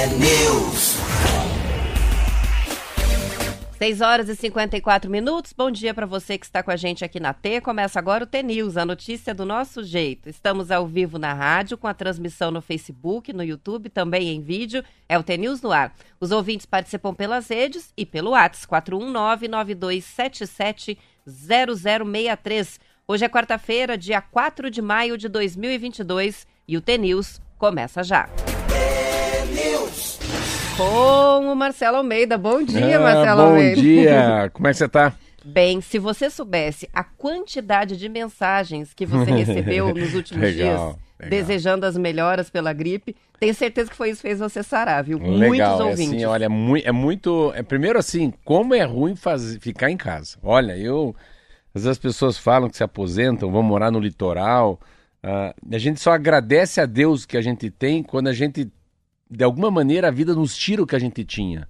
T-News. 6 horas e 54 minutos. Bom dia para você que está com a gente aqui na T. Começa agora o T News, a notícia do nosso jeito. Estamos ao vivo na rádio, com a transmissão no Facebook, no YouTube, também em vídeo. É o T News no ar. Os ouvintes participam pelas redes e pelo WhatsApp 419-9277-0063. Hoje é quarta-feira, dia 4 de maio de 2022 e o T News começa já. Com o Marcelo Almeida. Bom dia, Ah, Marcelo bom Almeida. dia! Como é que você tá? Bem, se você soubesse a quantidade de mensagens que você recebeu nos últimos Legal, dias, legal. desejando as melhoras pela gripe, tenho certeza que foi isso que fez você sarar, viu? Legal, Muitos é ouvintes. assim, olha, é muito, é muito, é primeiro assim, como é ruim faz, ficar em casa. Olha, eu, às vezes as pessoas falam que se aposentam, vão morar no litoral, ah, a gente só agradece a Deus que a gente tem quando a gente, de alguma maneira, a vida nos tira o que a gente tinha.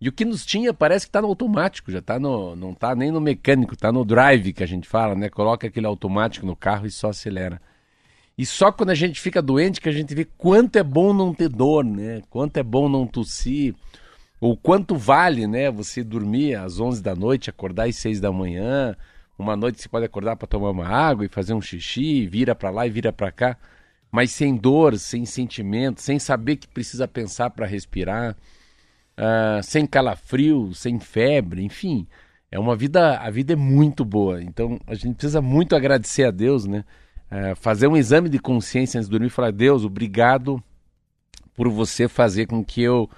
E o que nos tinha parece que está no automático, já tá no, não está nem no mecânico, está no drive que a gente fala, né? Coloca aquele automático no carro e só acelera. E só quando a gente fica doente que a gente vê quanto é bom não ter dor, né? Quanto é bom não tossir. Ou quanto vale, né? Você dormir às 11 da noite, acordar às 6 da manhã. Uma noite você pode acordar para tomar uma água e fazer um xixi, vira para lá e vira para cá. Mas sem dor, sem sentimento, sem saber que precisa pensar para respirar. ah, sem calafrio, sem febre, enfim. É uma vida, a vida é muito boa. Então a gente precisa muito agradecer a Deus, né? É, fazer um exame de consciência antes de dormir e falar: Deus, obrigado por você fazer com que eu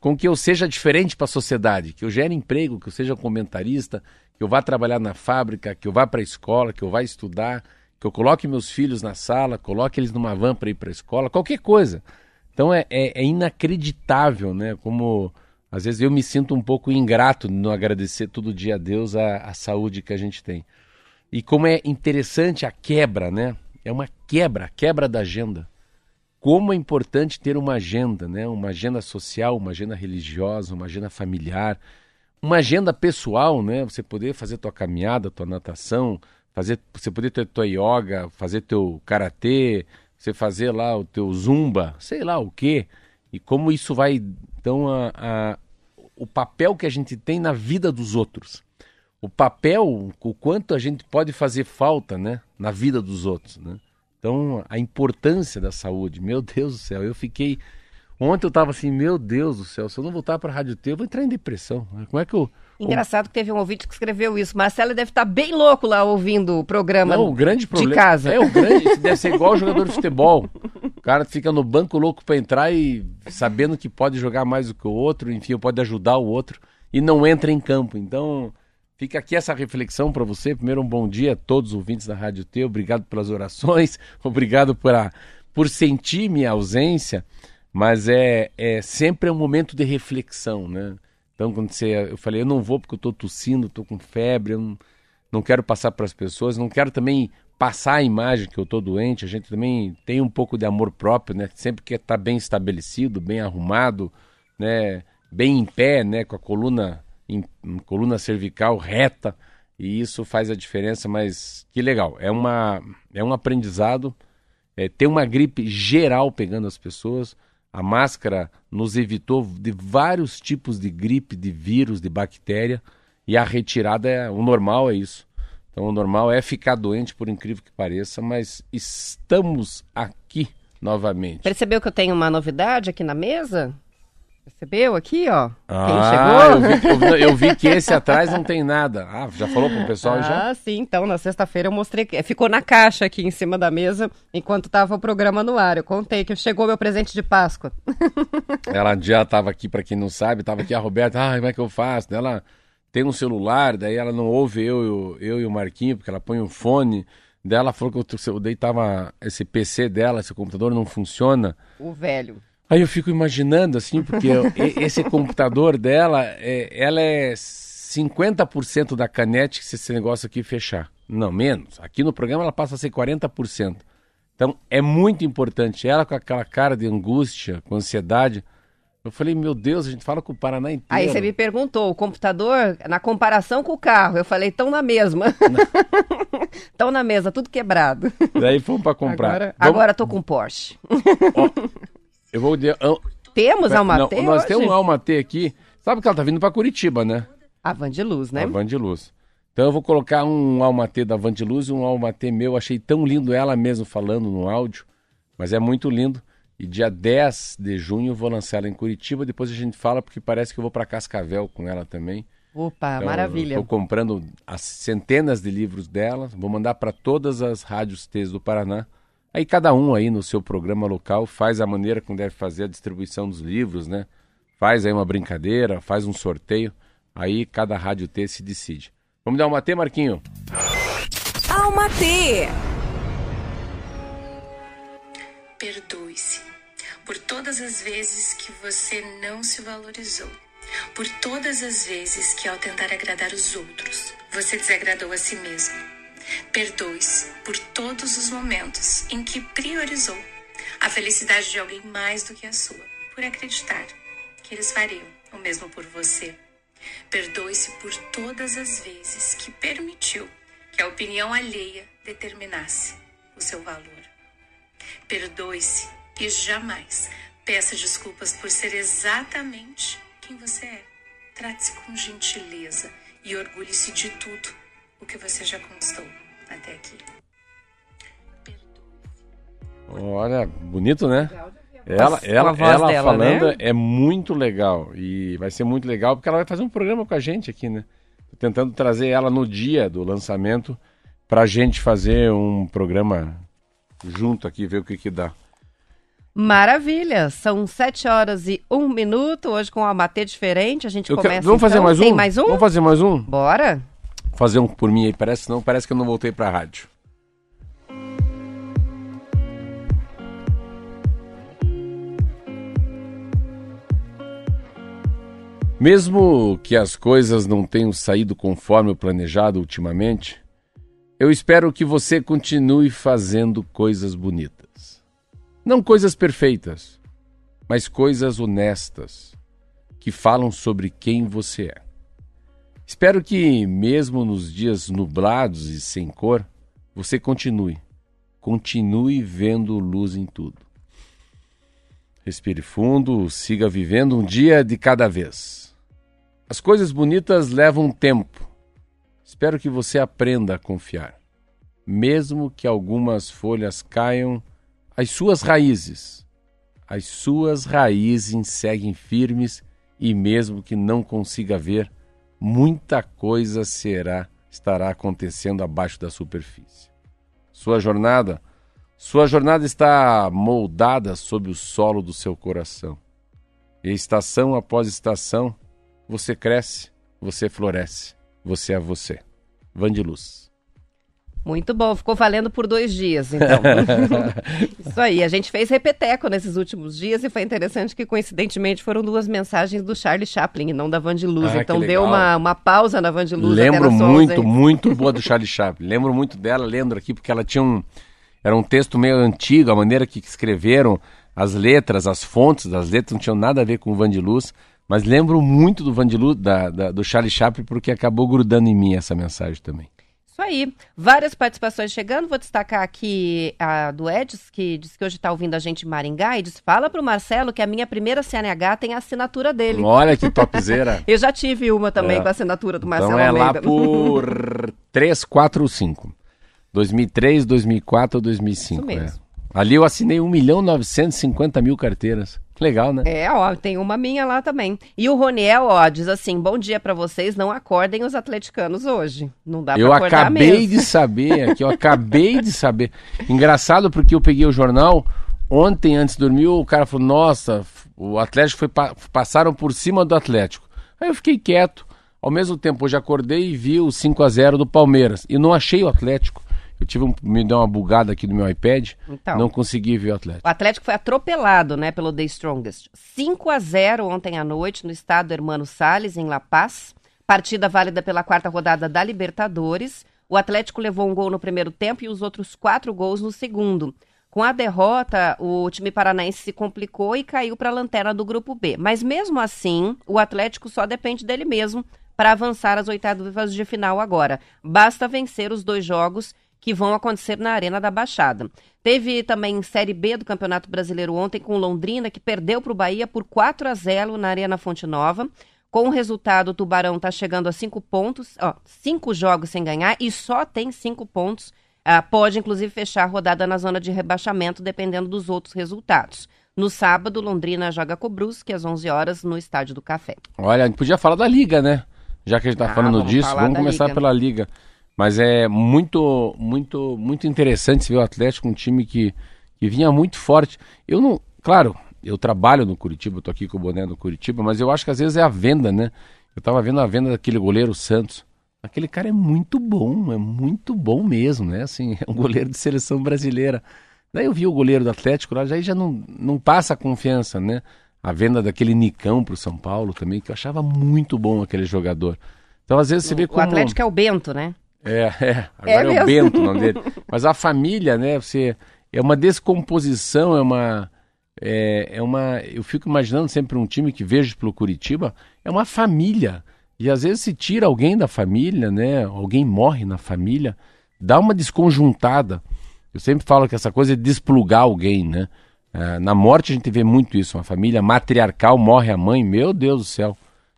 com que eu seja diferente para a sociedade, que eu gere emprego, que eu seja comentarista, que eu vá trabalhar na fábrica, que eu vá para a escola, que eu vá estudar, que eu coloque meus filhos na sala, coloque eles numa van para ir para a escola, qualquer coisa. Então é, é, é inacreditável, né? Como às vezes eu me sinto um pouco ingrato não agradecer todo dia a Deus a, a saúde que a gente tem. E como é interessante a quebra, né? É uma quebra, a quebra da agenda. Como é importante ter uma agenda, né? Uma agenda social, uma agenda religiosa, uma agenda familiar, uma agenda pessoal, né? Você poder fazer tua caminhada, tua natação, fazer, você poder ter tua yoga, fazer teu karatê, você fazer lá o teu zumba, sei lá o quê. E como isso vai, então, a, a- o papel que a gente tem na vida dos outros o papel, o quanto a gente pode fazer falta, né, na vida dos outros, né? Então, a importância da saúde. Meu Deus do céu, eu fiquei ontem eu estava assim, meu Deus do céu, se eu não voltar para a Rádio T, eu vou entrar em depressão. Como é que eu Engraçado que teve um ouvinte que escreveu isso. Marcelo deve estar bem louco lá ouvindo o programa Não, o grande problema de casa. É o grande, isso deve ser igual jogador de futebol. O cara fica no banco louco para entrar e sabendo que pode jogar mais do que o outro, enfim, pode ajudar o outro e não entra em campo. Então, fica aqui essa reflexão para você. Primeiro, um bom dia a todos os ouvintes da Rádio T. Obrigado pelas orações, obrigado por, a, por sentir minha ausência, mas é, é sempre um momento de reflexão, né? Então, quando você, eu falei, eu não vou porque eu estou tossindo, estou com febre, eu não, não quero passar para as pessoas, não quero também passar a imagem que eu estou doente. A gente também tem um pouco de amor próprio, né? Sempre quer estar bem estabelecido, bem arrumado, né? Bem em pé, né? Com a coluna, em, coluna cervical reta. E isso faz a diferença, mas que legal. É, uma, é um aprendizado. É, uma gripe geral pegando as pessoas. A máscara nos evitou de vários tipos de gripe, de vírus, de bactéria. E a retirada é o normal é isso. Então o normal é ficar doente, por incrível que pareça, mas estamos aqui novamente. Percebeu que eu tenho uma novidade aqui na mesa? Percebeu aqui, ó? Ah, Quem chegou? Eu vi, eu vi- eu que esse atrás não tem nada. Ah, já falou pro pessoal já? Ah, sim, então, na sexta-feira eu mostrei, que- ficou na caixa aqui em cima da mesa, enquanto tava o programa no ar. Eu contei que chegou meu presente de Páscoa. Ela já estava aqui, para quem não sabe, estava aqui a Roberta, ah, como é que eu faço? Ela tem um celular, daí ela não ouve eu, e o- eu e o Marquinho, porque ela põe um fone. Daí ela falou que o seu- daí tava esse PC dela, esse computador não funciona. O velho. Aí eu fico imaginando, assim, porque eu- esse computador dela, é, ela é 50% da canete se esse negócio aqui fechar. Não, menos. Aqui no programa ela passa a ser 40%. Então é muito importante. Ela com aquela cara de angústia, com ansiedade. Eu falei, meu Deus, a gente fala com o Paraná inteiro. Aí você me perguntou, o computador, na comparação com o carro, eu falei, tão na mesma. tão na mesa, tudo quebrado. Daí fomos para comprar. Agora, Vamos- agora tô com Porsche. Eu vou dizer, an- Temos Almatê Não, nós hoje? temos um Almatê aqui. Sabe que ela tá vindo pra Curitiba, né? A Van de Luz, né? A Van de Luz. Então eu vou colocar um Almatê da Van de Luz e um Almatê meu. Achei tão lindo ela mesmo falando no áudio, mas é muito lindo. E dia 10 de junho eu vou lançar ela em Curitiba. Depois a gente fala, porque parece que eu vou para Cascavel com ela também. Opa, Então, maravilha. Estou comprando as centenas de livros dela. Vou mandar para todas as rádios T's do Paraná. Aí cada um aí no seu programa local faz a maneira como deve fazer a distribuição dos livros, né? Faz aí uma brincadeira, faz um sorteio. Aí cada rádio T se decide. Vamos dar uma T, Marquinho? Alma T. Perdoe-se por todas as vezes que você não se valorizou, por todas as vezes que, ao tentar agradar os outros, você desagradou a si mesmo. Perdoe-se por todos os momentos em que priorizou a felicidade de alguém mais do que a sua, por acreditar que eles fariam o mesmo por você. Perdoe-se por todas as vezes que permitiu que a opinião alheia determinasse o seu valor. Perdoe-se e jamais peça desculpas por ser exatamente quem você é. Trate-se com gentileza e orgulhe-se de tudo o que você já conquistou até aqui. Olha, bonito, né? Ela, ela, a ela dela, falando né? é muito legal. E vai ser muito legal porque ela vai fazer um programa com a gente aqui, né? Tô tentando trazer ela no dia do lançamento pra gente fazer um programa junto aqui, ver o que que dá. Maravilha. São sete horas e um minuto. Hoje com o Almatê diferente. A gente Eu começa quero- Vamos fazer então. mais um? Tem mais um? Vamos fazer mais um? Bora. Fazer um por mim aí, parece não, parece que eu não voltei pra rádio. Mesmo que as coisas não tenham saído conforme o planejado ultimamente, eu espero que você continue fazendo coisas bonitas. Não coisas perfeitas, mas coisas honestas, que falam sobre quem você é. Espero que, mesmo nos dias nublados e sem cor, você continue. Continue vendo luz em tudo. Respire fundo, siga vivendo um dia de cada vez. As coisas bonitas levam tempo. Espero que você aprenda a confiar. Mesmo que algumas folhas caiam, as suas raízes, as suas raízes seguem firmes e mesmo que não consiga ver, muita coisa será estará acontecendo abaixo da superfície. Sua jornada, sua jornada está moldada sob o solo do seu coração. E estação após estação, você cresce, você floresce, você é você. Van de Luz. Muito bom, ficou valendo por dois dias, então. Isso aí, a gente fez repeteco nesses últimos dias e foi interessante que, coincidentemente, foram duas mensagens do Charlie Chaplin e não da Van de Luz. Ah, então deu uma, uma pausa na Van de Luz. até Lembro muito, 11. muito boa do Charlie Chaplin. Lembro muito dela, lembro aqui, porque ela tinha um. Era um texto meio antigo, a maneira que escreveram as letras, as fontes das letras não tinham nada a ver com o Van de Luz. Mas lembro muito do Van de Luz, da, da- do Charlie Chaplin, porque acabou grudando em mim essa mensagem também. Isso aí. Várias participações chegando. Vou destacar aqui a do Edis, que diz que hoje está ouvindo a gente em Maringá e diz: fala pro Marcelo que a minha primeira CNH tem a assinatura dele. Olha que topzera. Eu já tive uma também É. com a assinatura do Marcelo então é lá Almeida. por 3, 4, 5. 2003, 2004 ou 2005. Isso mesmo. Ali eu assinei 1 milhão 950 mil carteiras. Legal, né? É, ó, tem uma minha lá também. E o Roniel, ó, diz assim: bom dia pra vocês, não acordem os atleticanos hoje. Não dá Eu pra acordar acabei mesmo. de saber aqui, eu acabei de saber. Engraçado porque eu peguei o jornal ontem antes de dormir, o cara falou: "Nossa, o Atlético foi pa- passaram por cima do Atlético". Aí eu fiquei quieto. Ao mesmo tempo, hoje acordei e vi o 5 a 0 do Palmeiras e não achei o Atlético. Eu tive um, me deu uma bugada aqui no meu iPad, Então. não consegui ver o Atlético. O Atlético foi atropelado, né, pelo The Strongest. 5 a 0 ontem à noite no estado Hermano Salles, em La Paz. Partida válida pela quarta rodada da Libertadores. O Atlético levou um gol no primeiro tempo e os outros quatro gols no segundo. Com a derrota, o time paranaense se complicou e caiu para a lanterna do grupo B. Mas mesmo assim, o Atlético só depende dele mesmo para avançar às oitavas de final agora. Basta vencer os dois jogos que vão acontecer na Arena da Baixada. Teve também Série B do Campeonato Brasileiro ontem com Londrina, que perdeu para o Bahia por 4 a 0 na Arena Fonte Nova. Com o resultado, o Tubarão está chegando a cinco pontos, ó, cinco jogos sem ganhar e só tem cinco pontos. Ah, pode, inclusive, fechar a rodada na zona de rebaixamento, dependendo dos outros resultados. No sábado, Londrina joga com o Brusque às 11 horas no Estádio do Café. Olha, a gente podia falar da Liga, né? Já que a gente tá Ah, falando vamos disso, vamos começar Liga. pela Liga. Mas é muito, muito, muito interessante ver o Atlético, um time que, que vinha muito forte. Eu não, claro, eu trabalho no Curitiba, eu tô aqui com o boné do Curitiba, mas eu acho que às vezes é a venda, né? Eu tava vendo a venda daquele goleiro Santos. Aquele cara é muito bom, é muito bom mesmo, né? Assim, é um goleiro de seleção brasileira. Daí eu vi o goleiro do Atlético lá, já já não, não passa a confiança, né? A venda daquele Nicão pro São Paulo também, que eu achava muito bom aquele jogador. Então, às vezes você vê O como. Atlético é o Bento, né? É, é. Agora é, o mesmo? Bento o nome dele. Mas a família, né? Você é uma descomposição, é uma é, é uma. Eu fico imaginando sempre um time que vejo pelo Curitiba é uma família e às vezes se tira alguém da família, né? Alguém morre na família, dá uma desconjuntada. Eu sempre falo que essa coisa é desplugar alguém, né? É, na morte a gente vê muito isso, uma família matriarcal morre a mãe, meu Deus do céu,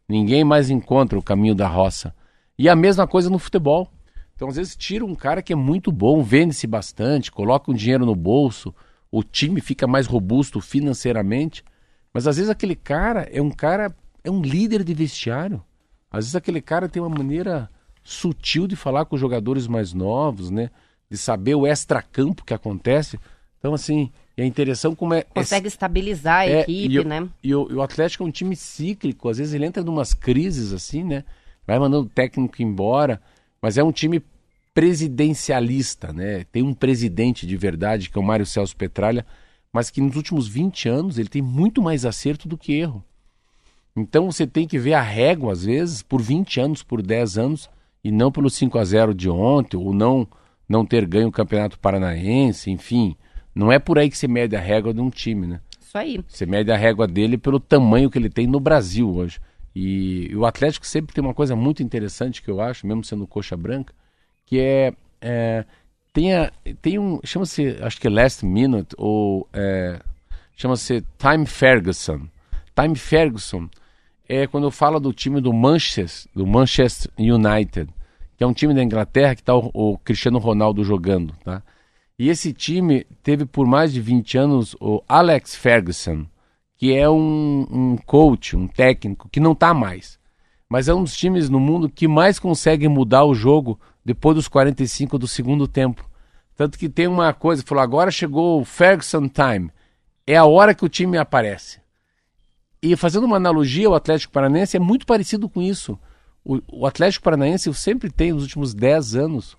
ninguém mais encontra o caminho da roça. E a mesma coisa no futebol. Então, às vezes, tira um cara que é muito bom, vende-se bastante, coloca um dinheiro no bolso, o time fica mais robusto financeiramente. Mas às vezes aquele cara é um cara, é um líder de vestiário. Às vezes aquele cara tem uma maneira sutil de falar com os jogadores mais novos, né? De saber o extracampo que acontece. Então, assim, é interessante como é. Consegue estabilizar a é, equipe, e o- né? E o, e o Atlético é um time cíclico, às vezes ele entra em umas crises assim, né? Vai mandando o técnico embora, mas é um time presidencialista, né? Tem um presidente de verdade, que é o Mário Celso Petralha, mas que nos últimos 20 anos ele tem muito mais acerto do que erro. Então você tem que ver a régua, às vezes, por 20 anos, por 10 anos, e não pelo 5 a 0 de ontem, ou não, não ter ganho o Campeonato Paranaense, enfim. Não é por aí que se mede a régua de um time, né? Isso aí. Você mede a régua dele pelo tamanho que ele tem no Brasil hoje. E, e o Atlético sempre tem uma coisa muito interessante que eu acho, mesmo sendo coxa branca, que é, é, tem, a- tem um chama-se acho que é Last Minute ou é, chama-se Time Ferguson. Time Ferguson é quando eu falo do time do Manchester, do Manchester United, que é um time da Inglaterra que está o, o Cristiano Ronaldo jogando, tá? E esse time teve por mais de 20 anos o Alex Ferguson, que é um, um coach, um técnico que não está mais. Mas é um dos times no mundo que mais consegue mudar o jogo depois dos 45 do segundo tempo. Tanto que tem uma coisa, falou, agora chegou o Ferguson Time. É a hora que o time aparece. E fazendo uma analogia, o Atlético Paranaense é muito parecido com isso. O, o Atlético Paranaense sempre tem, nos últimos 10 anos,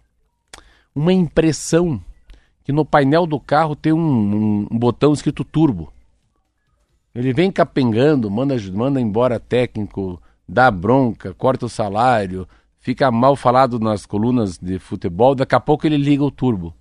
uma impressão que no painel do carro tem um, um- um botão escrito turbo. Ele vem capengando, manda, manda embora técnico, dá bronca, corta o salário, fica mal falado nas colunas de futebol, daqui a pouco ele liga o turbo.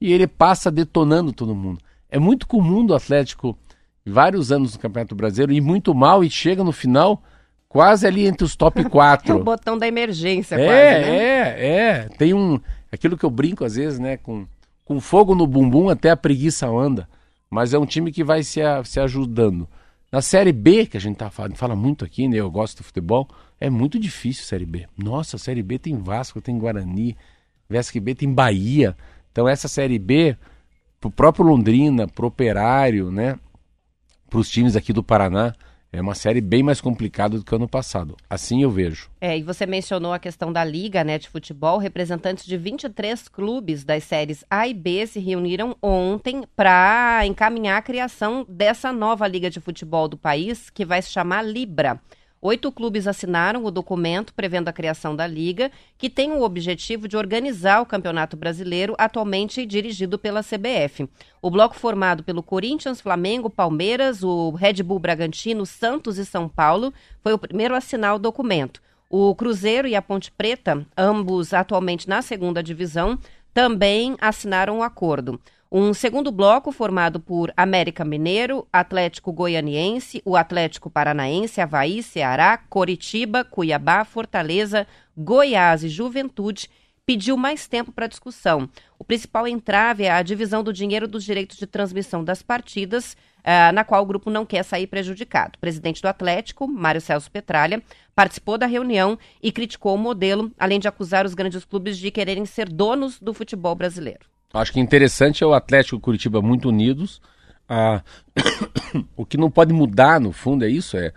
E ele passa detonando todo mundo. É muito comum do Atlético, vários anos no Campeonato Brasileiro, ir muito mal e chega no final quase ali entre os top É o 4. botão da emergência, É, quase, né? é, é. Tem um. Aquilo que eu brinco às vezes, né? Com, com fogo no bumbum até a preguiça anda. Mas é um time que vai se, se ajudando. Na Série B, que a gente tá falando, fala muito aqui, né? Eu gosto do futebol. É muito difícil a Série B. Nossa, a Série B tem Vasco, tem Guarani. Série B tem Bahia. Então essa Série B, pro próprio Londrina, pro Operário, né? Pros times aqui do Paraná, é uma série bem mais complicada do que o ano passado. Assim eu vejo. É, e você mencionou a questão da Liga né, de Futebol. Representantes de 23 clubes das séries A e B se reuniram ontem para encaminhar a criação dessa nova Liga de Futebol do país, que vai se chamar Libra. Oito clubes assinaram o documento prevendo a criação da Liga, que tem o objetivo de organizar o Campeonato Brasileiro, atualmente dirigido pela CBF. O bloco formado pelo Corinthians, Flamengo, Palmeiras, o Red Bull Bragantino, Santos e São Paulo foi o primeiro a assinar o documento. O Cruzeiro e a Ponte Preta, ambos atualmente na segunda divisão, também assinaram o acordo. Um segundo bloco formado por América Mineiro, Atlético Goianiense, o Atlético Paranaense, Havaí, Ceará, Coritiba, Cuiabá, Fortaleza, Goiás e Juventude pediu mais tempo para discussão. O principal entrave é a divisão do dinheiro dos direitos de transmissão das partidas, ah, na qual o grupo não quer sair prejudicado. O presidente do Atlético, Mário Celso Petralha, participou da reunião e criticou o modelo, além de acusar os grandes clubes de quererem ser donos do futebol brasileiro. Acho que interessante é o Atlético e o Curitiba muito unidos. Ah, o que não pode mudar, no fundo, é isso, é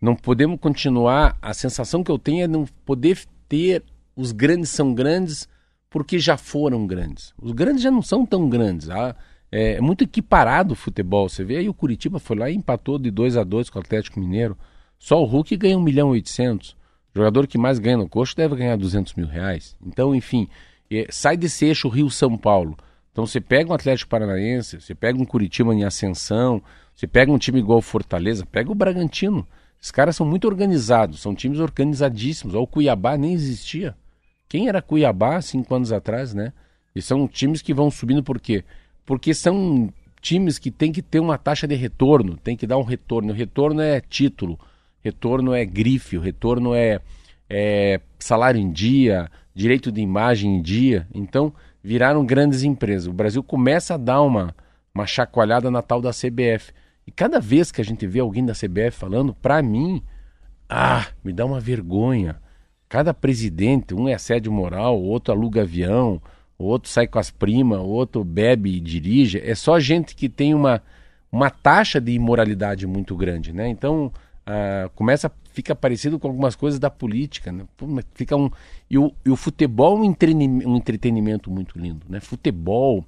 não podemos continuar. A sensação que eu tenho é não poder ter os grandes são grandes porque já foram grandes. Os grandes já não são tão grandes. Ah, é, é muito equiparado o futebol. Você vê aí o Curitiba foi lá e empatou de 2 a 2 com o Atlético Mineiro. Só o Hulk ganha 1 milhão e 800. O jogador que mais ganha no coxo deve ganhar 200 mil reais. Então, enfim, sai desse eixo Rio-São Paulo. Então você pega um Atlético Paranaense, você pega um Curitiba em ascensão, você pega um time igual o Fortaleza, pega o Bragantino. Os caras são muito organizados, são times organizadíssimos. O Cuiabá nem existia. Quem era Cuiabá cinco anos atrás, né? E são times que vão subindo por quê? Porque são times que tem que ter uma taxa de retorno, tem que dar um retorno. O retorno é título, retorno é grife, o retorno é, é salário em dia, direito de imagem em dia. Então, viraram grandes empresas. O Brasil começa a dar uma, uma chacoalhada na tal da CBF. E cada vez que a gente vê alguém da CBF falando, para mim, ah, me dá uma vergonha. Cada presidente, um é assédio moral, outro aluga avião, outro sai com as primas, outro bebe e dirige. É só gente que tem uma, uma taxa de imoralidade muito grande, né? Então, ah, começa, fica parecido com algumas coisas da política, né? Fica um, e, o, e o futebol é um entretenimento, um entretenimento muito lindo, né? Futebol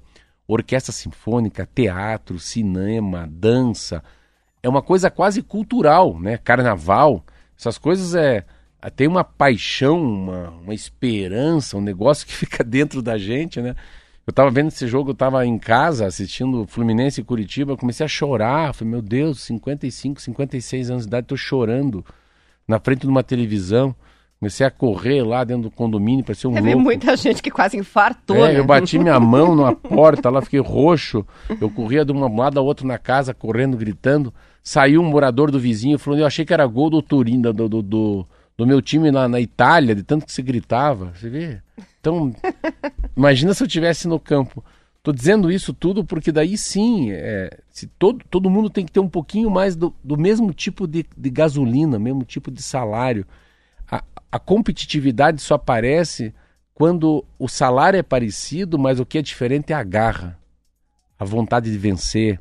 orquestra sinfônica, teatro, cinema, dança. É uma coisa quase cultural, né? Carnaval. Essas coisas é tem uma paixão, uma, uma esperança, um negócio que fica dentro da gente, né? Eu estava vendo esse jogo, eu estava em casa assistindo Fluminense e Curitiba, comecei a chorar, falei, meu Deus, 55, 56 anos de idade, estou chorando na frente de uma televisão. Comecei a correr lá dentro do condomínio, parecia um Teve louco. muita gente que quase infartou, É, né? eu bati minha mão numa porta, lá fiquei roxo. Eu corria de uma lado a outro na casa, correndo, gritando. Saiu um morador do vizinho falando, eu achei que era gol do Turino, do, do, do, do meu time na, na Itália, de tanto que se gritava. Você vê? Então, imagina se eu tivesse no campo. Tô dizendo isso tudo porque daí sim, é, se todo, todo mundo tem que ter um pouquinho mais do, do mesmo tipo de, de gasolina, mesmo tipo de salário. A, a competitividade só aparece quando o salário é parecido, mas o que é diferente é a garra, a vontade de vencer,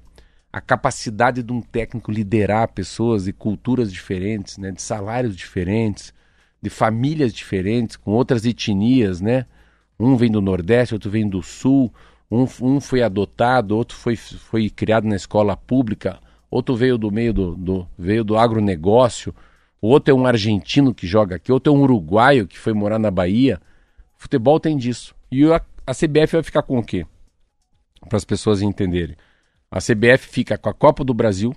a capacidade de um técnico liderar pessoas de culturas diferentes, né, de salários diferentes, de famílias diferentes, com outras etnias, né? Um vem do Nordeste, outro vem do Sul, um, um foi adotado, outro foi, foi criado na escola pública, outro veio do meio do, do veio do agronegócio, o outro é um argentino que joga aqui, outro é um uruguaio que foi morar na Bahia. Futebol tem disso. E a, a CBF vai ficar com o quê? Para as pessoas entenderem. A CBF fica com a Copa do Brasil,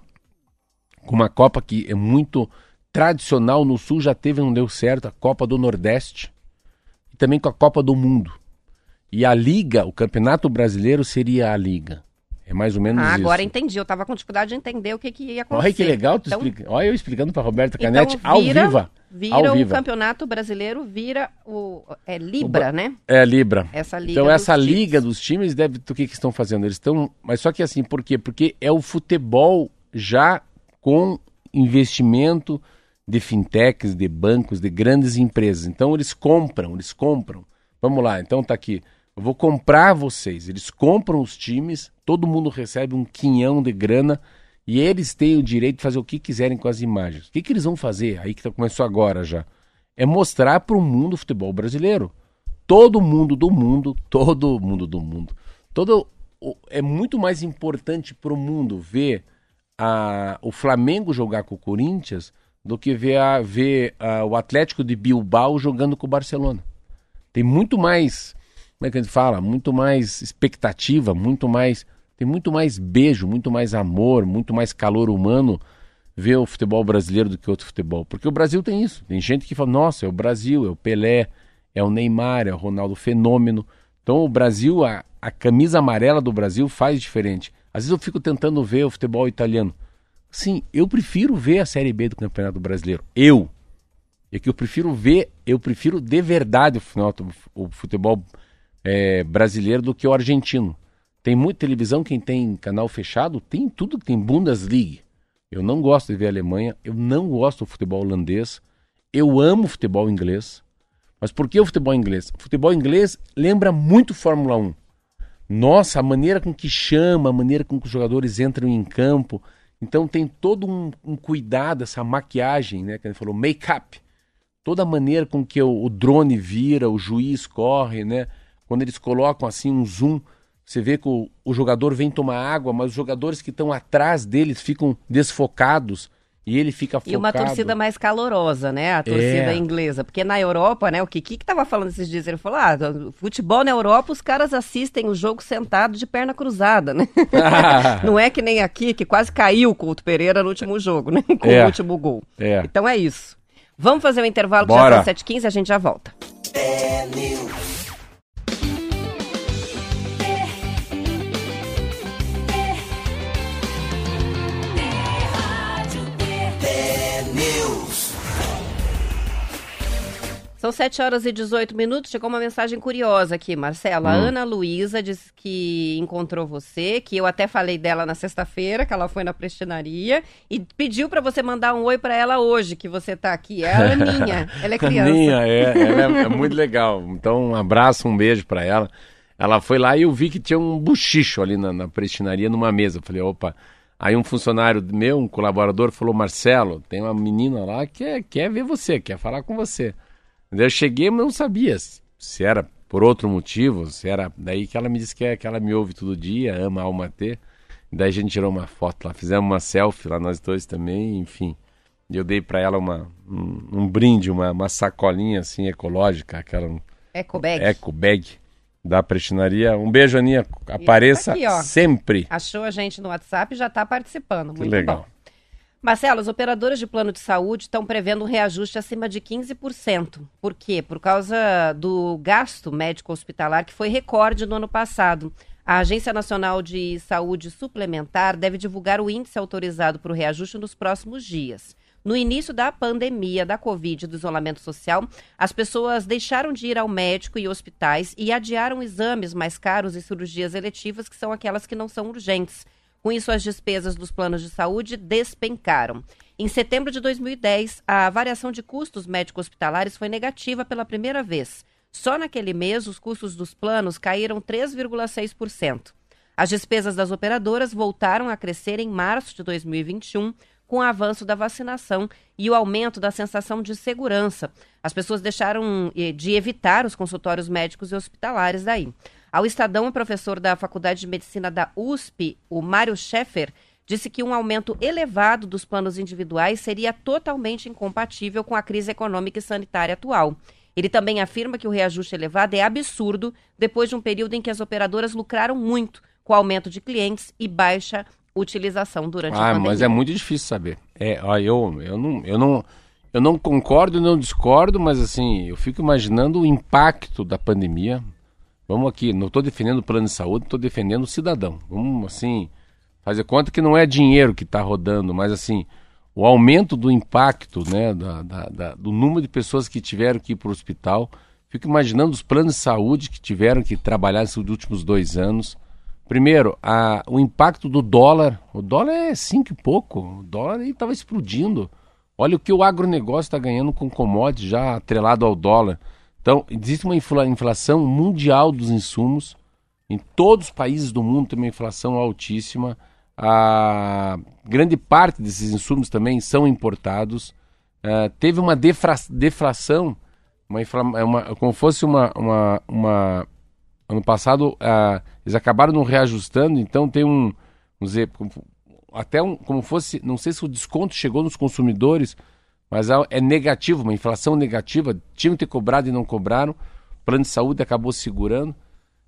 com uma Copa que é muito tradicional no Sul, já teve, não deu certo, a Copa do Nordeste, e também com a Copa do Mundo. E a Liga, o Campeonato Brasileiro seria a Liga. É mais ou menos Ah, isso. agora entendi. Eu tava com dificuldade de entender o que, que ia acontecer. Olha que legal, tu Então, explica... olha eu explicando para Roberta então Canetti ao vira, vivo. Vira ao o vivo. Campeonato Brasileiro, vira o... É Libra, né? É Libra. Essa liga Então essa times. liga dos times deve o que que estão fazendo? Eles estão, mas só que assim, por quê? Porque é o futebol já com investimento de fintechs, de bancos, de grandes empresas. Então eles compram, eles compram. Vamos lá, então tá aqui. Eu vou comprar vocês. Eles compram os times, todo mundo recebe um quinhão de grana e eles têm o direito de fazer o que quiserem com as imagens. O que, que eles vão fazer? Aí que tá, começou agora já. É mostrar para o mundo o futebol brasileiro. Todo mundo do mundo, todo mundo do mundo. Todo, é muito mais importante para o mundo ver a, o Flamengo jogar com o Corinthians do que ver, a, ver a, o Atlético de Bilbao jogando com o Barcelona. Tem muito mais, como é que a gente fala? Muito mais expectativa, muito mais. Tem muito mais beijo, muito mais amor, muito mais calor humano ver o futebol brasileiro do que outro futebol. Porque o Brasil tem isso. Tem gente que fala, nossa, é o Brasil, é o Pelé, é o Neymar, é o Ronaldo Fenômeno. Então o Brasil, a, a camisa amarela do Brasil faz diferente. Às vezes eu fico tentando ver o futebol italiano. Sim, eu prefiro ver a Série B do Campeonato Brasileiro. Eu. É que eu prefiro ver, eu prefiro de verdade o, final- o futebol é, brasileiro do que o argentino. Tem muita televisão, quem tem canal fechado, tem tudo que tem Bundesliga. Eu não gosto de ver a Alemanha, eu não gosto do futebol holandês, eu amo futebol inglês. Mas por que o futebol inglês? O futebol inglês lembra muito Fórmula 1. Nossa, a maneira com que chama, a maneira com que os jogadores entram em campo. Então tem todo um, um cuidado, essa maquiagem, né? Que ele falou, make-up. Toda a maneira com que o, o, drone vira, o juiz corre, né? Quando eles colocam assim um zoom, você vê que o, o jogador vem tomar água, mas os jogadores que estão atrás deles ficam desfocados. E ele fica focado. E uma torcida mais calorosa, né? A torcida É. inglesa. Porque na Europa, né? O Kiki que tava falando esses dias, ele falou: ah, futebol na Europa, os caras assistem o jogo sentado de perna cruzada, né? Não é que nem aqui, que quase caiu o Couto Pereira no último jogo, né? Com É. o último gol. É. Então é isso. Vamos fazer o intervalo que Bora. já são 7h15 a gente já volta. News. São 7 horas e 18 minutos. Chegou uma mensagem curiosa aqui, Marcela. A Ana Luísa disse que encontrou você, que eu até falei dela na sexta-feira, que ela foi na prestinaria, e pediu pra você mandar um oi pra ela hoje, que você tá aqui. É a Aninha. Ela é criança. Aninha, é, ela é, é muito legal. Então, um abraço, um beijo pra ela. Ela foi lá e eu vi que tinha um buchicho ali na, na prestinaria, numa mesa. Eu falei, opa. Aí um funcionário meu, um colaborador, falou, Marcelo, tem uma menina lá que quer, quer ver você, quer falar com você. Eu cheguei, mas não sabia se era por outro motivo, se era... Daí que ela me disse que, é, que ela me ouve todo dia, ama a Alma T. Daí a gente tirou uma foto lá, fizemos uma selfie lá, nós dois também, enfim. E eu dei pra ela uma, um, um brinde, uma, uma sacolinha assim ecológica, aquela um Ecobag. eco bag da prestinaria. Um beijo, Aninha. Apareça aqui, sempre. Achou a gente no WhatsApp e já tá participando. Que Muito legal. bom. Marcelo, as operadoras de plano de saúde estão prevendo um reajuste acima de 15%. Por quê? Por causa do gasto médico hospitalar que foi recorde no ano passado. A Agência Nacional de Saúde Suplementar deve divulgar o índice autorizado para o reajuste nos próximos dias. No início da pandemia da Covid e do isolamento social, as pessoas deixaram de ir ao médico e hospitais e adiaram exames mais caros e cirurgias eletivas, que são aquelas que não são urgentes. Com isso, as despesas dos planos de saúde despencaram. Em setembro de 2010, a variação de custos médico-hospitalares foi negativa pela primeira vez. Só naquele mês, os custos dos planos caíram 3,6%. As despesas das operadoras voltaram a crescer em março de 2021, com o avanço da vacinação e o aumento da sensação de segurança. As pessoas deixaram eh, de evitar os consultórios médicos e hospitalares daí. Ao Estadão, o professor da Faculdade de Medicina da USP, o Mário Schaeffer, disse que um aumento elevado dos planos individuais seria totalmente incompatível com a crise econômica e sanitária atual. Ele também afirma que o reajuste elevado é absurdo depois de um período em que as operadoras lucraram muito com o aumento de clientes e baixa utilização durante a Ah, pandemia. mas é muito difícil saber. É, ó, eu, eu, não, eu, não, eu não concordo, não discordo, mas assim, eu fico imaginando o impacto da pandemia. Vamos aqui, não estou defendendo o plano de saúde, estou defendendo o cidadão. Vamos, assim, fazer conta que não é dinheiro que está rodando, mas assim, o aumento do impacto, né, da, da- da- do número de pessoas que tiveram que ir para o hospital. Fico imaginando os planos de saúde que tiveram que trabalhar nesses últimos dois anos. Primeiro, a- o impacto do dólar. O dólar é cinco e pouco. O dólar estava explodindo. Olha o que o agronegócio está ganhando com commodities já atrelado ao dólar. Então, existe uma infla- inflação mundial dos insumos. Em todos os países do mundo tem uma inflação altíssima. A grande parte desses insumos também são importados. Ah, teve uma defra- deflação, uma, infla- uma- como fosse uma, uma, uma ano passado ah, eles acabaram não reajustando, então tem um, vamos dizer, até um, como fosse, não sei se o desconto chegou nos consumidores, mas é- é negativo, uma inflação negativa, tinham que ter cobrado e não cobraram, o plano de saúde acabou segurando.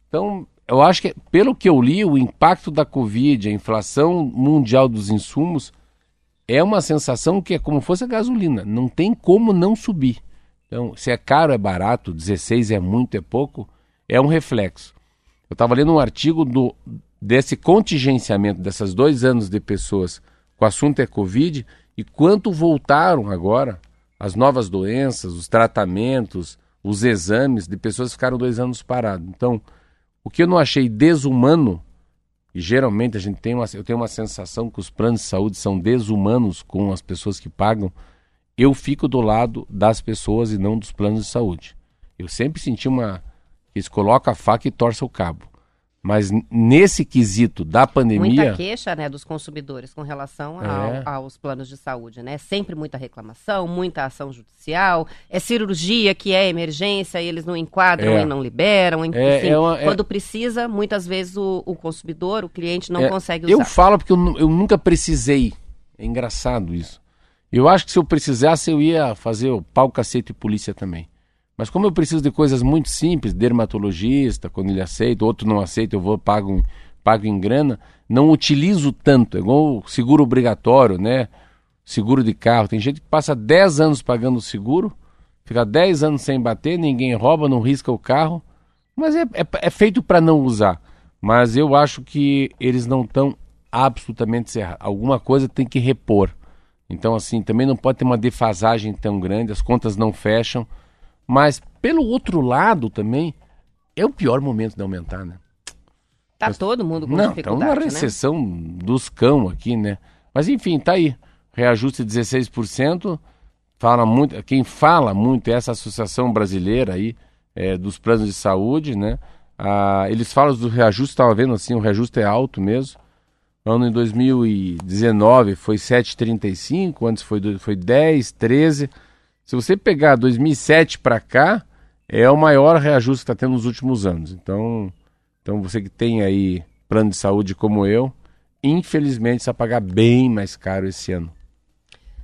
Então, eu acho que, pelo que eu li, o impacto da Covid, a inflação mundial dos insumos, é uma sensação que é como fosse a gasolina, não tem como não subir. Então, se é caro, é barato, 16 é muito, é pouco, é um reflexo. Eu estava lendo um artigo do, desse contingenciamento dessas dois anos de pessoas com o assunto é Covid e quanto voltaram agora as novas doenças, os tratamentos, os exames de pessoas que ficaram dois anos parados. Então, o que eu não achei desumano, e geralmente a gente tem uma, eu tenho uma sensação que os planos de saúde são desumanos com as pessoas que pagam, eu fico do lado das pessoas e não dos planos de saúde. Eu sempre senti uma. Eles colocam a faca e torcem o cabo. Mas nesse quesito da pandemia. Muita queixa né, dos consumidores com relação ao, É. aos planos de saúde, né? Sempre muita reclamação, muita ação judicial, é cirurgia que é emergência e eles não enquadram É. e não liberam. Enfim, É, é uma- é- quando precisa, muitas vezes o, o consumidor, o cliente, não É, consegue usar. Eu falo porque eu, eu nunca precisei. É engraçado isso. Eu acho que se eu precisasse, eu ia fazer o pau, cacete e polícia também. Mas como eu preciso de coisas muito simples, dermatologista, quando ele aceita, outro não aceita, eu vou pago, pago em grana, não utilizo tanto. É igual o seguro obrigatório, né? Seguro de carro. Tem gente que passa 10 anos pagando seguro, fica 10 anos sem bater, ninguém rouba, não risca o carro. Mas é, é, é feito para não usar. Mas eu acho que eles não estão absolutamente cerrados. Alguma coisa tem que repor. Então, assim, também não pode ter uma defasagem tão grande, as contas não fecham. Mas, pelo outro lado também, é o pior momento de aumentar, né? Tá todo mundo com não, tá dificuldade, uma né? recessão dos cão aqui, né? Mas, enfim, tá aí. Reajuste de 16%. Fala muito, quem fala muito é essa associação brasileira aí é, dos planos de saúde, né? Ah, eles falam do reajuste, estava vendo assim, o reajuste é alto mesmo. Ano em 2019 foi 7,35, antes foi, foi 10, 13. Se você pegar 2007 para cá, é o maior reajuste que está tendo nos últimos anos. Então, então você que tem aí plano de saúde como eu, infelizmente você vai pagar bem mais caro esse ano.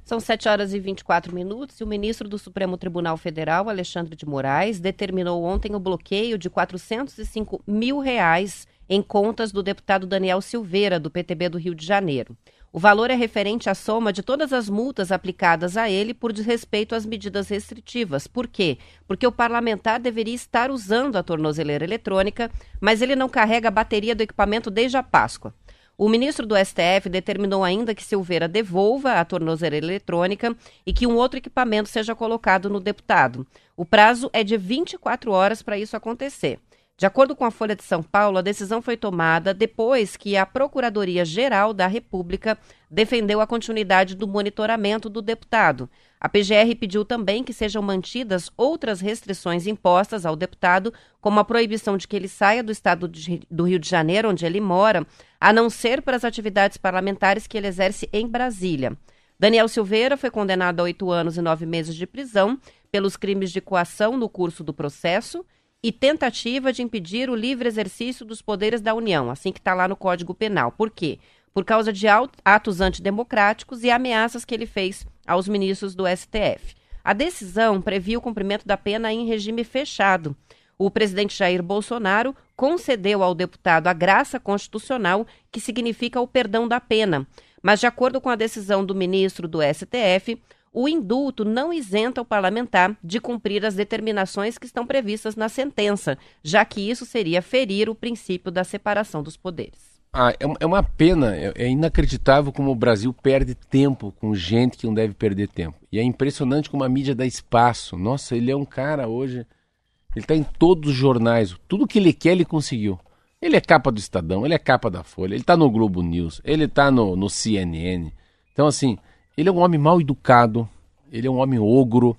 São 7 horas e 24 minutos e o ministro do Supremo Tribunal Federal, Alexandre de Moraes, determinou ontem o bloqueio de 405 mil reais em contas do deputado Daniel Silveira, do PTB do Rio de Janeiro. O valor é referente à soma de todas as multas aplicadas a ele por desrespeito às medidas restritivas. Por quê? Porque o parlamentar deveria estar usando a tornozeleira eletrônica, mas ele não carrega a bateria do equipamento desde a Páscoa. O ministro do STF determinou ainda que Silveira devolva a tornozeleira eletrônica e que um outro equipamento seja colocado no deputado. O prazo é de 24 horas para isso acontecer. De acordo com a Folha de São Paulo, a decisão foi tomada depois que a Procuradoria-Geral da República defendeu a continuidade do monitoramento do deputado. A PGR pediu também que sejam mantidas outras restrições impostas ao deputado, como a proibição de que ele saia do estado de- do Rio de Janeiro, onde ele mora, a não ser para as atividades parlamentares que ele exerce em Brasília. Daniel Silveira foi condenado a oito anos e nove meses de prisão pelos crimes de coação no curso do processo e tentativa de impedir o livre exercício dos poderes da União, assim que está lá no Código Penal. Por quê? Por causa de atos antidemocráticos e ameaças que ele fez aos ministros do STF. A decisão previa o cumprimento da pena em regime fechado. O presidente Jair Bolsonaro concedeu ao deputado a graça constitucional, que significa o perdão da pena. Mas, de acordo com a decisão do ministro do STF, o indulto não isenta o parlamentar de cumprir as determinações que estão previstas na sentença, já que isso seria ferir o princípio da separação dos poderes. Ah, é, um- é uma pena, é, é inacreditável como o Brasil perde tempo com gente que não deve perder tempo. E é impressionante como a mídia dá espaço. Nossa, ele é um cara hoje. Ele está em todos os jornais. Tudo que ele quer, ele conseguiu. Ele é capa do Estadão, ele é capa da Folha, ele está no Globo News, ele está no, no CNN. Então, assim, ele é um homem mal educado, ele é um homem ogro,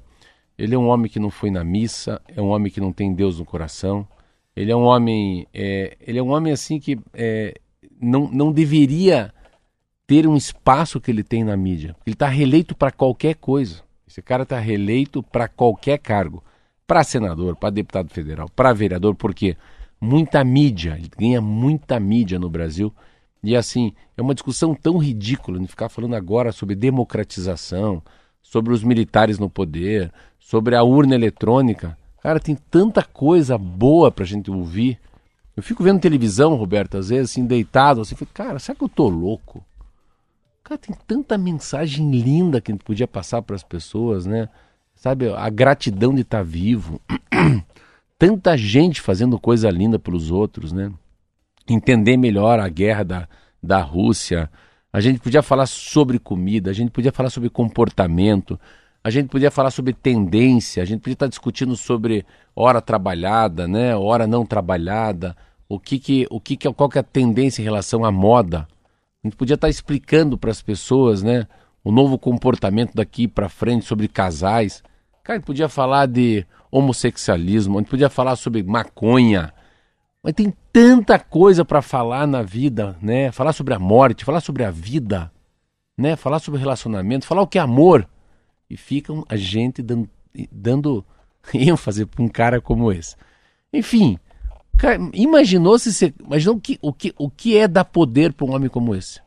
ele é um homem que não foi na missa, é um homem que não tem Deus no coração. Ele é um homem, é, ele é um homem assim que é, não, não deveria ter um espaço que ele tem na mídia. Ele está reeleito para qualquer coisa. Esse cara está reeleito para qualquer cargo, para senador, para deputado federal, para vereador, porque muita mídia, ele ganha muita mídia no Brasil. E assim, é uma discussão tão ridícula de ficar falando agora sobre democratização, sobre os militares no poder, sobre a urna eletrônica. Cara, tem tanta coisa boa pra gente ouvir. Eu fico vendo televisão, Roberto, às vezes, assim, deitado, assim, fico, cara, será que eu tô louco? Cara, tem tanta mensagem linda que a gente podia passar para as pessoas, né? Sabe, a gratidão de estar vivo. tanta gente fazendo coisa linda pelos outros, né? Entender melhor a guerra da, da Rússia. A gente podia falar sobre comida, a gente podia falar sobre comportamento. a gente podia falar sobre tendência, a gente podia estar discutindo sobre hora trabalhada, né, hora não trabalhada, o que que, o que que, qual que é a tendência em relação à moda. A gente podia estar explicando para as pessoas, né, o novo comportamento daqui para frente sobre casais. Cara, a gente podia falar de homossexualismo, a gente podia falar sobre maconha. Mas tem tanta coisa para falar na vida, né? Falar sobre a morte, falar sobre a vida, né? Falar sobre relacionamento, falar o que é amor. E ficam a gente dando, dando ênfase para um cara como esse. Enfim, cara, imaginou se você, imaginou que, o que, o que é dar poder para um homem como esse?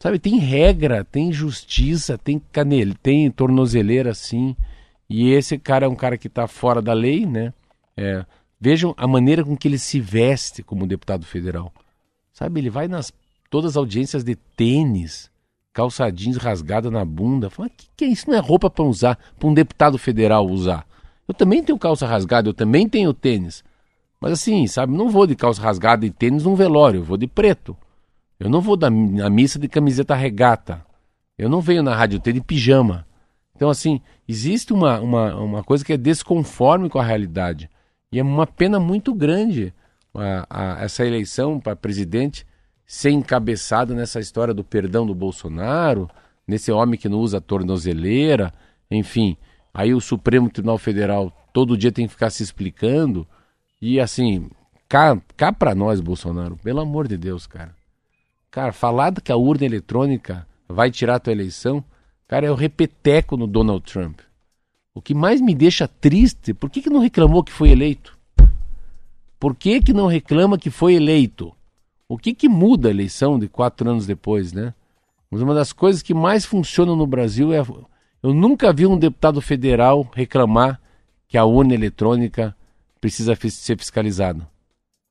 Sabe, tem regra, tem justiça, tem canele, tem tornozeleira assim. E esse cara é um cara que está fora da lei, né? É, vejam a maneira com que ele se veste como deputado federal. Sabe, ele vai nas todas as audiências de tênis, calça jeans rasgada na bunda. Fala, que, que é isso? Não é roupa para usar, para um deputado federal usar. Eu também tenho calça rasgada, eu também tenho tênis. Mas assim, sabe, não vou de calça rasgada e tênis num velório, eu vou de preto. Eu não vou na missa de camiseta regata. Eu não venho na rádio T de pijama. Então, assim, existe uma, uma, uma coisa que é desconforme com a realidade. E é uma pena muito grande a, a, essa eleição para presidente ser encabeçada nessa história do perdão do Bolsonaro, nesse homem que não usa tornozeleira, enfim. Aí o Supremo Tribunal Federal todo dia tem que ficar se explicando. E assim, cá, cá para nós, Bolsonaro, pelo amor de Deus, cara. Cara, falar que a urna eletrônica vai tirar a tua eleição Cara, é o repeteco no Donald Trump. O que mais me deixa triste, por que, que não reclamou que foi eleito? Por que, que não reclama que foi eleito? O que, que muda a eleição de quatro anos depois, né? Mas uma das coisas que mais funcionam no Brasil é. Eu nunca vi um deputado federal reclamar que a urna eletrônica precisa ser fiscalizada.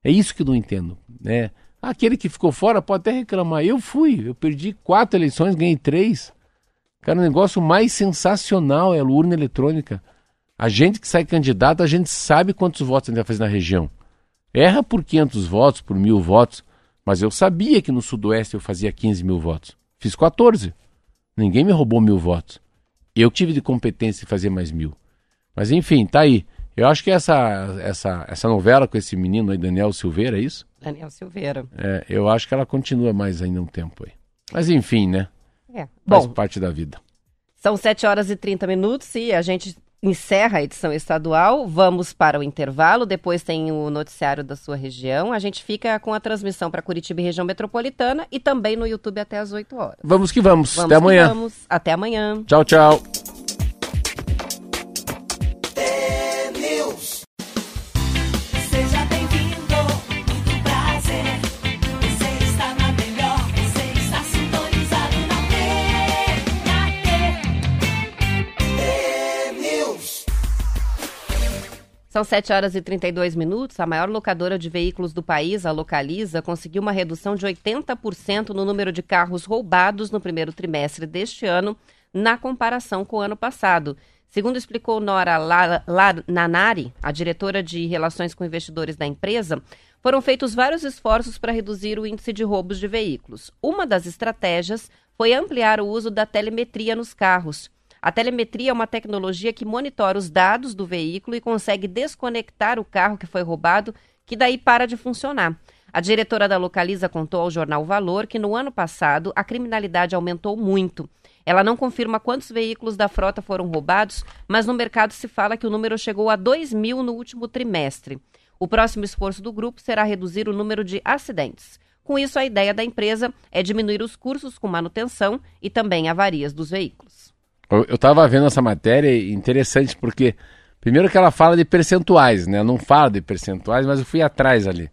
É isso que eu não entendo. Né? Aquele que ficou fora pode até reclamar. Eu fui, eu perdi quatro eleições, ganhei três. Cara, o negócio mais sensacional é a urna eletrônica. A gente que sai candidato, a gente sabe quantos votos a gente vai fazer na região. Erra por 500 votos, por mil votos, mas eu sabia que no Sudoeste eu fazia 15 mil votos. Fiz 14. Ninguém me roubou mil votos. Eu tive de competência de fazer mais mil. Mas enfim, tá aí. Eu acho que essa, essa, essa novela com esse menino aí, Daniel Silveira, é isso? Daniel Silveira. É, eu acho que ela continua mais ainda um tempo aí. Mas enfim, né? É. Faz Bom, parte da vida. são 7 horas e 30 minutos e a gente encerra a edição estadual. Vamos para o intervalo. Depois tem o noticiário da sua região. A gente fica com a transmissão para Curitiba e região metropolitana e também no YouTube até às 8 horas. Vamos que vamos. Vamos Até que amanhã. Vamos. Até amanhã. Tchau, tchau. São 7 horas e 32 minutos. A maior locadora de veículos do país, a Localiza, conseguiu uma redução de 80% no número de carros roubados no primeiro trimestre deste ano, na comparação com o ano passado. Segundo explicou Nora La- La- Nanari, a diretora de Relações com Investidores da empresa, foram feitos vários esforços para reduzir o índice de roubos de veículos. Uma das estratégias foi ampliar o uso da telemetria nos carros. A telemetria é uma tecnologia que monitora os dados do veículo e consegue desconectar o carro que foi roubado, que daí para de funcionar. A diretora da Localiza contou ao jornal Valor que no ano passado a criminalidade aumentou muito. Ela não confirma quantos veículos da frota foram roubados, mas no mercado se fala que o número chegou a 2 mil no último trimestre. O próximo esforço do grupo será reduzir o número de acidentes. Com isso, a ideia da empresa é diminuir os custos com manutenção e também avarias dos veículos. Eu, eu tava vendo essa matéria interessante porque, primeiro que ela fala de percentuais, né? Não fala de percentuais, mas eu fui atrás ali.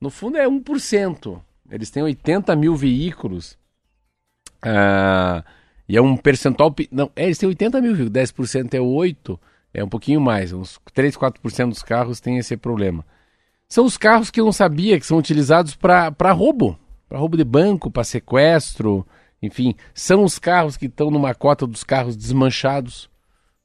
No fundo é 1%. Eles têm 80 mil veículos. Ah, e é um percentual. pe- Não, é, eles têm 80 mil, viu? 10% é 8%, é um pouquinho mais. Uns 3, 4% dos carros têm esse problema. São os carros que eu não sabia que são utilizados para roubo. Para roubo de banco, para sequestro, enfim. São os carros que estão numa cota dos carros desmanchados,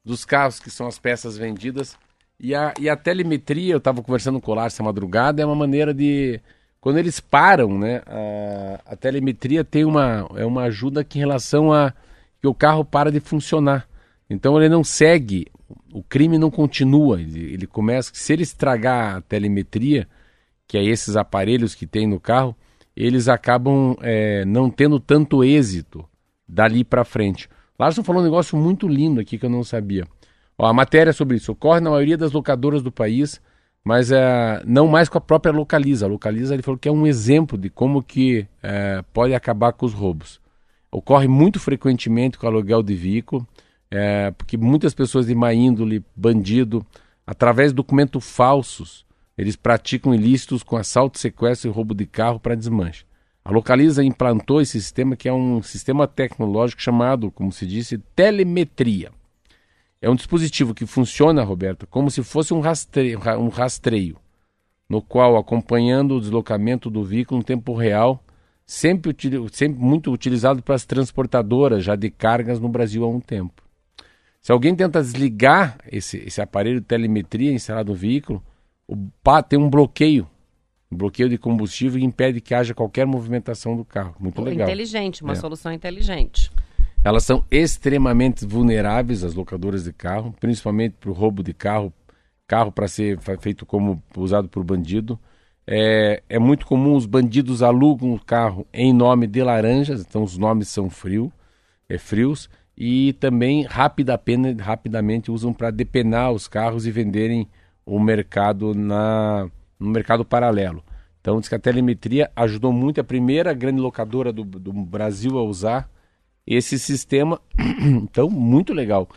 dos carros que são as peças vendidas. E a, e a telemetria, eu estava conversando com o Lars essa madrugada, é uma maneira de. Quando eles param, né? A, a telemetria tem uma, é uma ajuda que em relação a que o carro para de funcionar. Então ele não segue, o crime não continua. Ele, ele começa, se ele estragar a telemetria, que é esses aparelhos que tem no carro, eles acabam é, não tendo tanto êxito dali para frente. Larson falou um negócio muito lindo aqui que eu não sabia. Ó, a matéria sobre isso ocorre na maioria das locadoras do país, mas é, não mais com a própria Localiza. A Localiza ele falou que é um exemplo de como que é, pode acabar com os roubos. Ocorre muito frequentemente com aluguel de veículo, é, porque muitas pessoas de má índole, bandido, através de documentos falsos, eles praticam ilícitos com assalto, sequestro e roubo de carro para desmanche. A Localiza implantou esse sistema que é um sistema tecnológico chamado, como se disse, telemetria. É um dispositivo que funciona, Roberto, como se fosse um rastreio, um rastreio, no qual, acompanhando o deslocamento do veículo em tempo real, sempre, sempre muito utilizado pelas transportadoras já de cargas no Brasil há um tempo. Se alguém tenta desligar esse, esse aparelho de telemetria instalado no veículo, tem um bloqueio, um bloqueio de combustível que impede que haja qualquer movimentação do carro. Muito legal. Inteligente, uma É. solução inteligente. Elas são extremamente vulneráveis, as locadoras de carro, principalmente para o roubo de carro, carro para ser feito como usado por bandido. É, é muito comum os bandidos alugam o carro em nome de laranjas, então os nomes são frio, é, frios, e também rapida pena- rapidamente usam para depenar os carros e venderem o mercado na, no mercado paralelo. Então diz que a telemetria ajudou muito a primeira grande locadora do, do Brasil a usar esse sistema. Então, muito legal.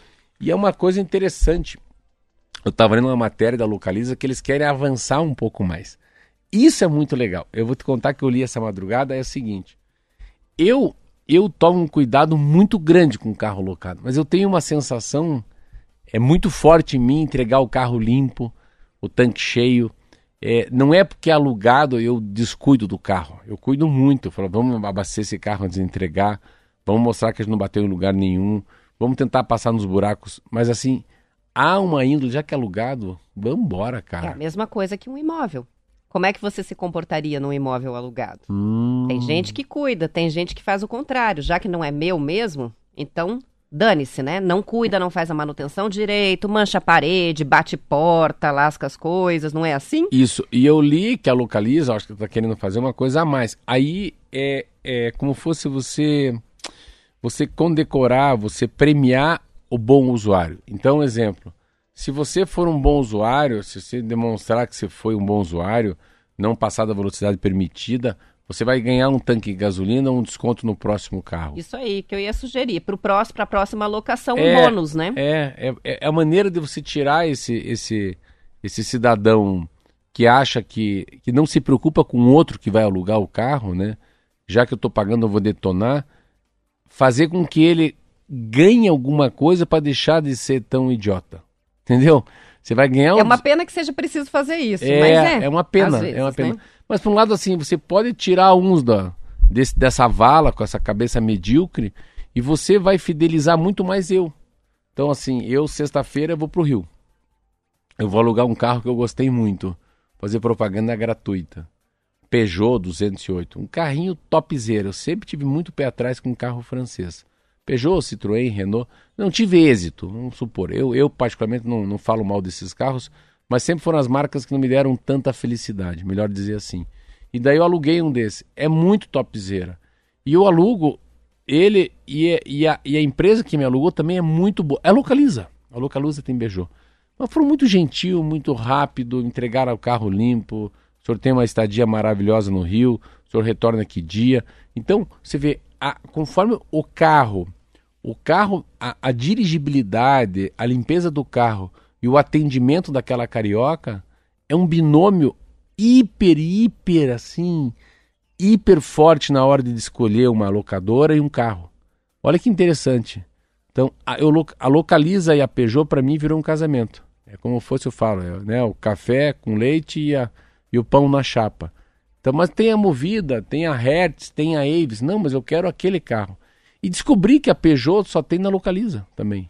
E é uma coisa interessante. Eu estava lendo uma matéria da Localiza que eles querem avançar um pouco mais. Isso é muito legal. Eu vou te contar que eu li essa madrugada, é o seguinte. Eu eu tomo um cuidado muito grande com o carro locado, mas eu tenho uma sensação é muito forte em mim entregar o carro limpo, o tanque cheio. É, não é porque é alugado eu descuido do carro. Eu cuido muito. Eu falo, vamos abastecer esse carro antes de entregar. Vamos mostrar que a gente não bateu em lugar nenhum. Vamos tentar passar nos buracos. Mas assim, há uma índole, já que é alugado, vamos embora, É a cara. mesma coisa que um imóvel. Como é que você se comportaria num imóvel alugado? Hum, Tem gente que cuida, tem gente que faz o contrário. Já que não é meu mesmo, então dane-se, né? Não cuida, não faz a manutenção direito, mancha a parede, bate porta, lasca as coisas, não é assim? Isso. E eu li que a Localiza, acho que está querendo fazer uma coisa a mais. Aí é, é como fosse você você condecorar, você premiar o bom usuário. Então, exemplo, se você for um bom usuário, se você demonstrar que você foi um bom usuário, não passar da velocidade permitida, você vai ganhar um tanque de gasolina ou um desconto no próximo carro. Isso aí que eu ia sugerir. Para próximo, a próxima locação, um É, bônus, né? É, é, é a maneira de você tirar esse, esse, esse cidadão que acha que, que não se preocupa com o outro que vai alugar o carro, né? Já que eu estou pagando, eu vou detonar. Fazer com que ele ganhe alguma coisa para deixar de ser tão idiota. Entendeu? Você vai ganhar um É uma pena que seja preciso fazer isso, é, mas é. é uma pena, vezes, é uma pena. né? Mas por um lado assim, você pode tirar uns da desse- dessa vala com essa cabeça medíocre e você vai fidelizar muito mais eu. Então assim, eu sexta-feira vou pro Rio. Eu vou alugar um carro que eu gostei muito, fazer propaganda gratuita. Peugeot 208, um carrinho topzera. Eu sempre tive muito pé atrás com um carro francês. Peugeot, Citroën, Renault, não tive êxito, vamos supor. Eu, eu particularmente, não, não falo mal desses carros, mas sempre foram as marcas que não me deram tanta felicidade, melhor dizer assim. E daí eu aluguei um desse. É muito topzera. E eu alugo ele e, e, a, e a empresa que me alugou também é muito boa. É Localiza. A Localiza tem Peugeot. Mas foram muito gentil, muito rápido, entregaram o carro limpo. O senhor tem uma estadia maravilhosa no Rio, o senhor retorna que dia. Então, você vê, a- conforme o carro, o carro, a, a dirigibilidade, a limpeza do carro e o atendimento daquela carioca é um binômio hiper, hiper, assim, hiper forte na hora de escolher uma locadora e um carro. Olha que interessante. Então, a, eu, a Localiza e a Peugeot, para mim, virou um casamento. É como fosse, eu falo, é, né, o café com leite e, a, e o pão na chapa. Então, mas tem a Movida, tem a Hertz, tem a Avis. Não, mas eu quero aquele carro. E descobri que a Peugeot só tem na Localiza também.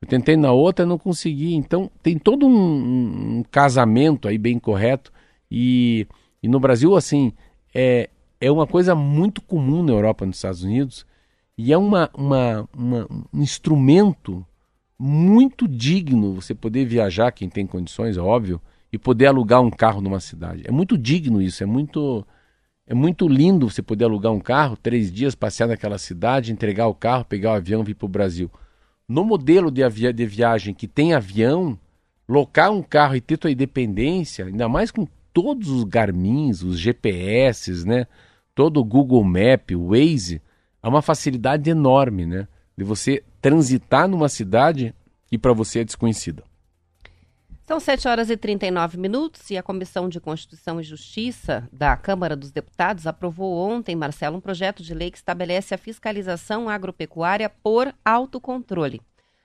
Eu tentei na outra não consegui. Então, tem todo um, um- um casamento aí bem correto. E, e no Brasil, assim, é, é uma coisa muito comum na Europa, nos Estados Unidos. E é uma, uma, uma- um instrumento muito digno você poder viajar, quem tem condições, é óbvio, e poder alugar um carro numa cidade. É muito digno isso, é muito é muito lindo você poder alugar um carro, três dias, passear naquela cidade, entregar o carro, pegar o avião e vir para o Brasil. No modelo de, avia- de viagem que tem avião, locar um carro e ter tua independência, ainda mais com todos os Garmins, os GPS, né? Todo o Google Map, o Waze, é uma facilidade enorme, né? De você transitar numa cidade que para você é desconhecida. São 7 horas e 39 minutos e a Comissão de Constituição e Justiça da Câmara dos Deputados aprovou ontem, Marcelo, um projeto de lei que estabelece a fiscalização agropecuária por autocontrole.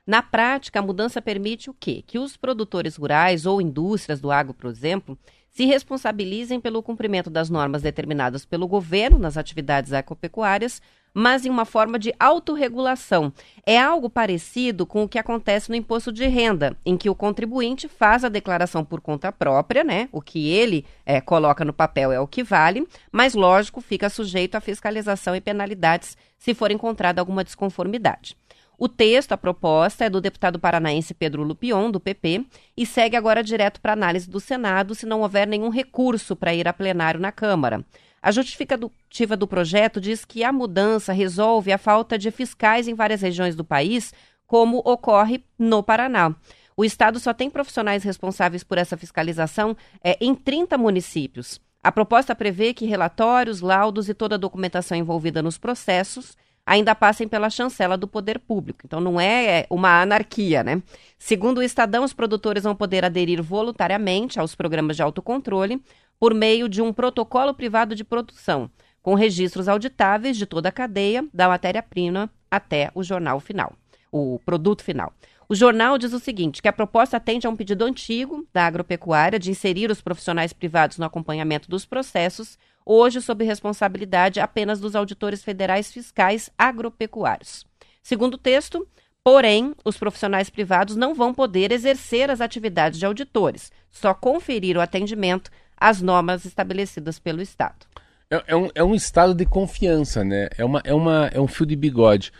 Na prática, a mudança permite o quê? Que os produtores rurais ou indústrias do agro, por exemplo, se responsabilizem pelo cumprimento das normas determinadas pelo governo nas atividades agropecuárias, mas em uma forma de autorregulação. É algo parecido com o que acontece no imposto de renda, em que o contribuinte faz a declaração por conta própria, né? O que ele eh, coloca no papel é o que vale, mas lógico, fica sujeito à fiscalização e penalidades se for encontrada alguma desconformidade. O texto, a proposta, é do deputado paranaense Pedro Lupion, do PP, e segue agora direto para análise do Senado se não houver nenhum recurso para ir a plenário na Câmara. A justificativa do projeto diz que a mudança resolve a falta de fiscais em várias regiões do país, como ocorre no Paraná. O Estado só tem profissionais responsáveis por essa fiscalização é, em 30 municípios. A proposta prevê que relatórios, laudos e toda a documentação envolvida nos processos ainda passem pela chancela do poder público. Então não é uma anarquia, né? Segundo o Estadão, os produtores vão poder aderir voluntariamente aos programas de autocontrole por meio de um protocolo privado de produção, com registros auditáveis de toda a cadeia, da matéria-prima até o jornal final, o produto final. O jornal diz o seguinte, que a proposta atende a um pedido antigo da agropecuária de inserir os profissionais privados no acompanhamento dos processos, hoje sob responsabilidade apenas dos auditores federais fiscais agropecuários. Segundo o texto, porém, os profissionais privados não vão poder exercer as atividades de auditores, só conferir o atendimento às normas estabelecidas pelo Estado. É, é um, é um estado de confiança, né? É, uma, é, uma, é um fio de bigode.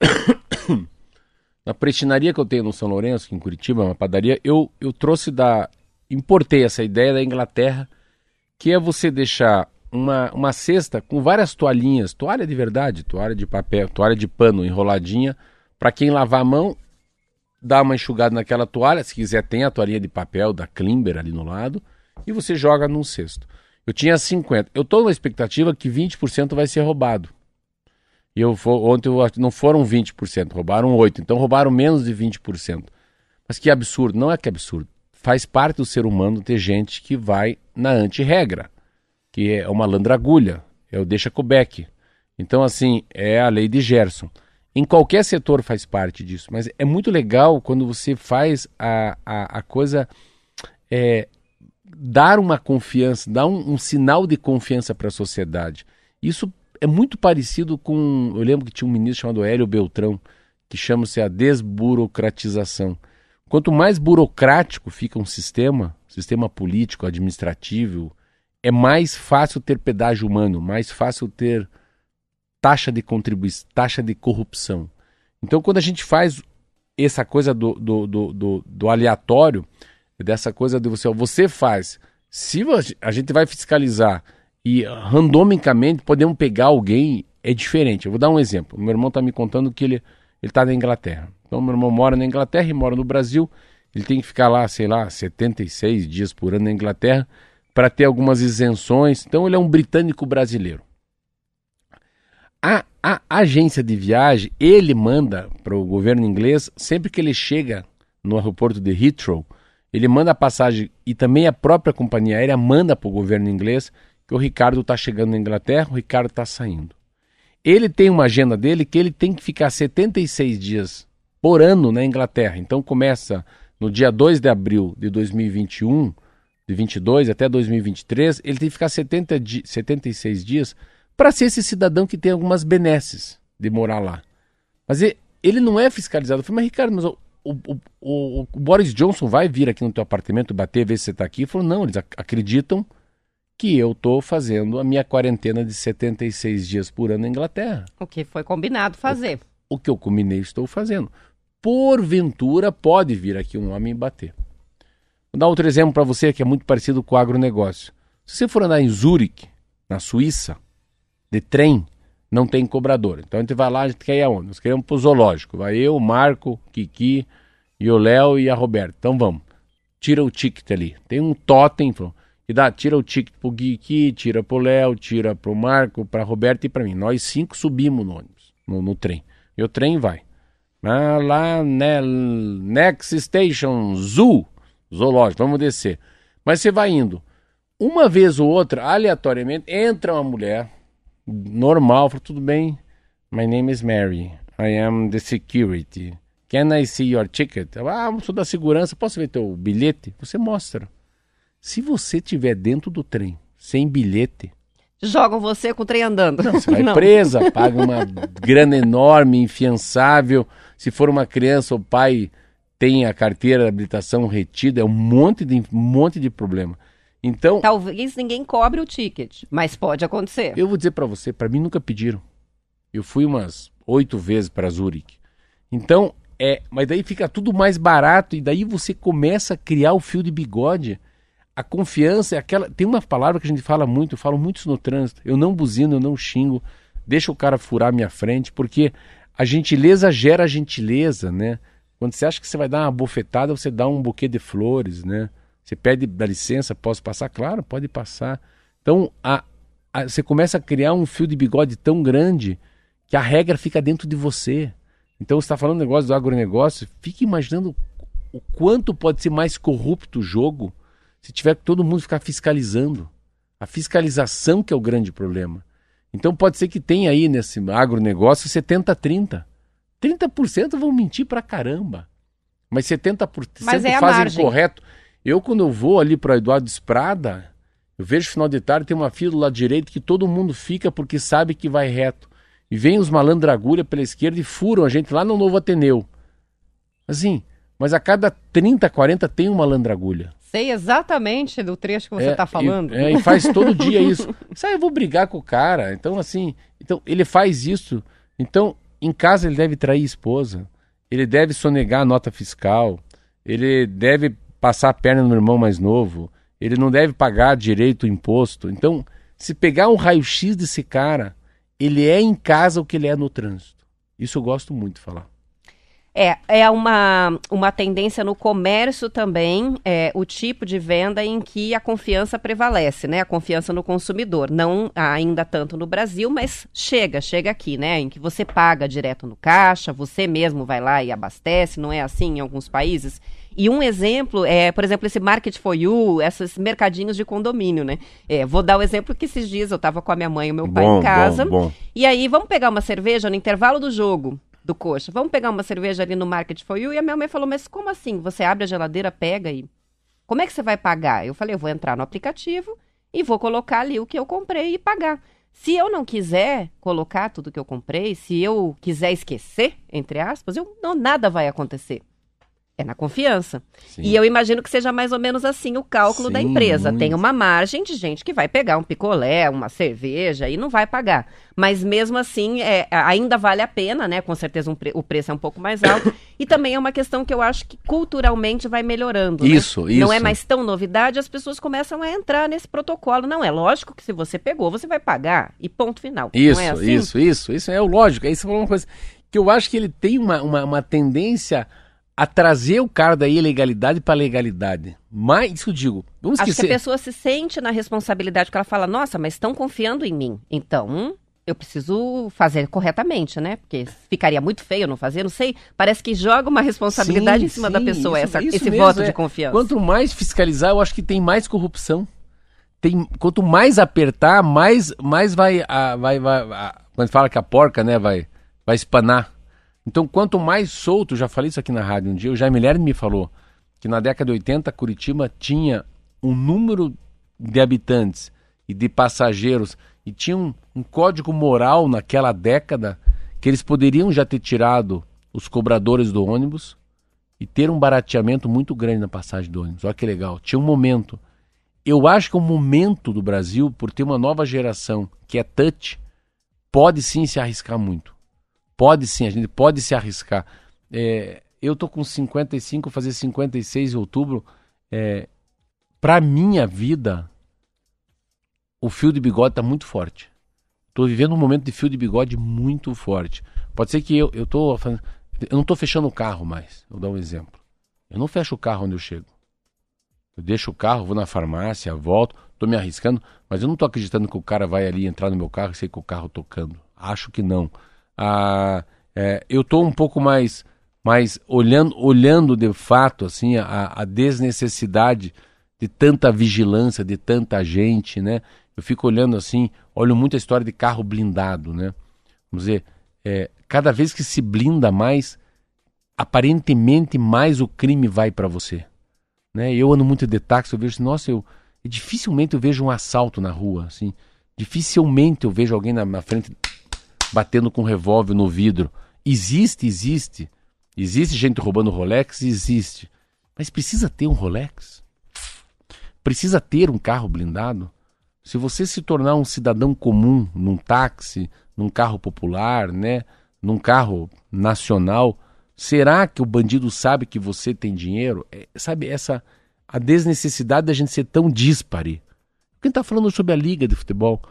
Na prestinaria que eu tenho no São Lourenço, aqui em Curitiba, uma padaria, eu, eu trouxe da. Importei essa ideia da Inglaterra, que é você deixar uma, uma cesta com várias toalhinhas, toalha de verdade, toalha de papel, toalha de pano enroladinha, para quem lavar a mão, dá uma enxugada naquela toalha, se quiser tem a toalhinha de papel da Klimber ali no lado, e você joga num cesto. Eu tinha 50. Eu estou na expectativa que 20% vai ser roubado. E eu vou, ontem eu, não foram 20%, roubaram 8%. Então roubaram menos de 20%. Mas que absurdo. Não é que absurdo. Faz parte do ser humano ter gente que vai na anti-regra, que é uma landragulha, é o deixa cobeck. Então, assim, é a lei de Gerson. Em qualquer setor faz parte disso, mas é muito legal quando você faz a, a, a coisa é, dar uma confiança, dar um, um sinal de confiança para a sociedade. Isso é muito parecido com. Eu lembro que tinha um ministro chamado Hélio Beltrão, que chama-se a desburocratização. Quanto mais burocrático fica um sistema, sistema político, administrativo, é mais fácil ter pedágio humano, mais fácil ter taxa de contribuição, taxa de corrupção. Então, quando a gente faz essa coisa do, do, do, do, do aleatório, dessa coisa de você, ó, você faz. Se a gente vai fiscalizar e randomicamente podemos pegar alguém, é diferente. Eu vou dar um exemplo. Meu irmão está me contando que ele está na Inglaterra. Então, meu irmão mora na Inglaterra e mora no Brasil. Ele tem que ficar lá, sei lá, 76 dias por ano na Inglaterra para ter algumas isenções. Então, ele é um britânico brasileiro. A, a agência de viagem, ele manda para o governo inglês, sempre que ele chega no aeroporto de Heathrow, ele manda a passagem e também a própria companhia aérea manda para o governo inglês que o Ricardo está chegando na Inglaterra, o Ricardo está saindo. Ele tem uma agenda dele que ele tem que ficar 76 dias por ano na Inglaterra. Então começa no dia 2 de abril de 2021, de 22 até 2023, ele tem que ficar 70 di 76 dias para ser esse cidadão que tem algumas benesses de morar lá. Mas ele, não é fiscalizado. Eu falei, mas Ricardo, mas o, o, o, Boris Johnson vai vir aqui no teu apartamento bater, ver se você está aqui? Ele falou, não, eles ac acreditam que eu estou fazendo a minha quarentena de 76 dias por ano na Inglaterra. O que foi combinado fazer. O, o que eu combinei estou fazendo. porventura pode vir aqui um homem bater. Vou dar outro exemplo para você que é muito parecido com o agronegócio. Se você for andar em Zurique, na Suíça, de trem, não tem cobrador. Então a gente vai lá, a gente quer ir aonde? Nós queremos pro zoológico. Vai eu, o Marco, Kiki, e o Léo e a Roberta. Então vamos. Tira o ticket ali. Tem um totem, falou, e dá, tira o ticket pro Kiki, tira pro Léo, tira pro Marco, pra Roberta e pra mim. Nós cinco subimos no ônibus, no, no trem. E o trem vai. Ah, lá, né, next station, zoo, zoológico, vamos descer. Mas você vai indo. Uma vez ou outra, aleatoriamente, entra uma mulher, normal, fala, tudo bem, my name is Mary, I am the security. Can I see your ticket? Ah, sou da segurança, posso ver teu bilhete? Você mostra. Se você tiver dentro do trem, sem bilhete, Jogam você com o trem andando. você vai presa, paga uma grana enorme, infiançável. Se for uma criança, o pai tem a carteira de habilitação retida, é um monte de, um monte de problema. Então, Talvez ninguém cobre o ticket, mas pode acontecer. eu vou dizer pra você, pra mim nunca pediram. Eu fui umas oito vezes para Zurique. Então, é, mas daí fica tudo mais barato e daí você começa a criar o fio de bigode. A confiança é aquela. Tem uma palavra que a gente fala muito, eu falo muito isso no trânsito. Eu não buzino, eu não xingo, deixa o cara furar minha frente, porque a gentileza gera gentileza, né? Quando você acha que você vai dar uma bofetada, você dá um buquê de flores, né? Você pede, dá licença, posso passar? Claro, pode passar. Então, a, a- você começa a criar um fio de bigode tão grande que a regra fica dentro de você. Então, você está falando do negócio do agronegócio, fique imaginando o quanto pode ser mais corrupto o jogo se tiver que todo mundo ficar fiscalizando. A fiscalização que é o grande problema. Então, pode ser que tenha aí nesse agronegócio 70-30. 30% vão mentir pra caramba. Mas 70% Mas é fazem margem. correto. Eu, quando eu vou ali para Eduardo Esprada, eu vejo final de tarde tem uma fila do lado direito que todo mundo fica porque sabe que vai reto. E vem os malandragulha pela esquerda e furam a gente lá no Novo Ateneu. Assim, mas a cada 30, 40 tem uma malandragulha. Sei exatamente do trecho que você É, está falando. E, é, e faz todo dia isso. Sai, eu vou brigar com o cara. Então, assim, então ele faz isso. Então, em casa ele deve trair a esposa. Ele deve sonegar a nota fiscal. Ele deve passar a perna no irmão mais novo. Ele não deve pagar direito o imposto. Então, se pegar um raio-x desse cara, ele é em casa o que ele é no trânsito. Isso eu gosto muito de falar. É, é uma, uma tendência no comércio também, é, o tipo de venda em que a confiança prevalece, né? A confiança no consumidor. Não ainda tanto no Brasil, mas chega, chega aqui, né? Em que você paga direto no caixa, você mesmo vai lá e abastece, não é assim em alguns países? E um exemplo é, por exemplo, esse Market for You, esses mercadinhos de condomínio, né? É, vou dar o exemplo que esses dias eu estava com a minha mãe e o meu pai Bom, em casa. bom, bom. E aí, vamos pegar uma cerveja no intervalo do jogo do coxa. Vamos pegar uma cerveja ali no Market for You. E a minha mãe falou, mas como assim? Você abre a geladeira, pega e... Como é que você vai pagar? Eu falei, eu vou entrar no aplicativo e vou colocar ali o que eu comprei e pagar. Se eu não quiser colocar tudo que eu comprei, se eu quiser esquecer, entre aspas, eu, não, nada vai acontecer. É na confiança. Sim. E eu imagino que seja mais ou menos assim o cálculo da Sim, empresa. muito. Tem uma margem de gente que vai pegar um picolé, uma cerveja e não vai pagar. Mas mesmo assim, é, ainda vale a pena, né? Com certeza um pre- o preço é um pouco mais alto. e também é uma questão que eu acho que culturalmente vai melhorando. né? Isso, Não é isso. mais tão novidade, as pessoas começam a entrar nesse protocolo. Não, é lógico que se você pegou, você vai pagar. E ponto final. Isso, não é assim? isso, isso, isso é o lógico. Aí você falou uma coisa que eu acho que ele tem uma, uma, uma tendência a trazer o cara da ilegalidade para a legalidade. Mas, isso eu digo, vamos Acho que esquecer. a pessoa se sente na responsabilidade, porque ela fala, nossa, mas estão confiando em mim. Então, eu preciso fazer corretamente, né? Porque ficaria muito feio eu não fazer, não sei. Parece que joga uma responsabilidade Sim, em cima sim, da pessoa, isso- essa- isso esse mesmo, voto é. de confiança. Quanto mais fiscalizar, eu acho que tem mais corrupção. Tem, quanto mais apertar, mais, mais vai, a, vai, vai a- quando fala que a porca, né, vai, vai espanar. Então, quanto mais solto, já falei isso aqui na rádio um dia, o Jaime Lerner me falou que na década de 80 Curitiba tinha um número de habitantes e de passageiros e tinha um, um código moral naquela década que eles poderiam já ter tirado os cobradores do ônibus e ter um barateamento muito grande na passagem do ônibus. Olha que legal. Tinha um momento. Eu acho que um momento do Brasil, por ter uma nova geração que é touch, pode sim se arriscar muito. Pode sim, a gente pode se arriscar. É, eu tô com 55, vou fazer 56 em outubro. É, pra minha vida, o fio de bigode tá muito forte. Tô vivendo um momento de fio de bigode muito forte. Pode ser que eu, eu tô eu não tô fechando o carro mais. Vou dar um exemplo. Eu não fecho o carro onde eu chego. Eu deixo o carro, vou na farmácia, volto, tô me arriscando, mas eu não tô acreditando que o cara vai ali entrar no meu carro e sair com o carro tocando. Acho que não. Ah, é, eu tô um pouco mais, mais olhando, olhando de fato assim a, a desnecessidade de tanta vigilância, de tanta gente, né? Eu fico olhando assim, olho muito a história de carro blindado, né? Vamos dizer, é, cada vez que se blinda mais, aparentemente mais o crime vai para você. Né? Eu ando muito de táxi, eu vejo assim, nossa, eu dificilmente eu vejo um assalto na rua, assim. Dificilmente eu vejo alguém na, na frente batendo com um revólver no vidro. Existe, existe. Existe gente roubando Rolex, existe. Mas precisa ter um Rolex? Precisa ter um carro blindado? Se você se tornar um cidadão comum num táxi, num carro popular, né, num carro nacional, será que o bandido sabe que você tem dinheiro? É, sabe essa a desnecessidade da gente ser tão díspare. Quem está falando sobre a liga de futebol?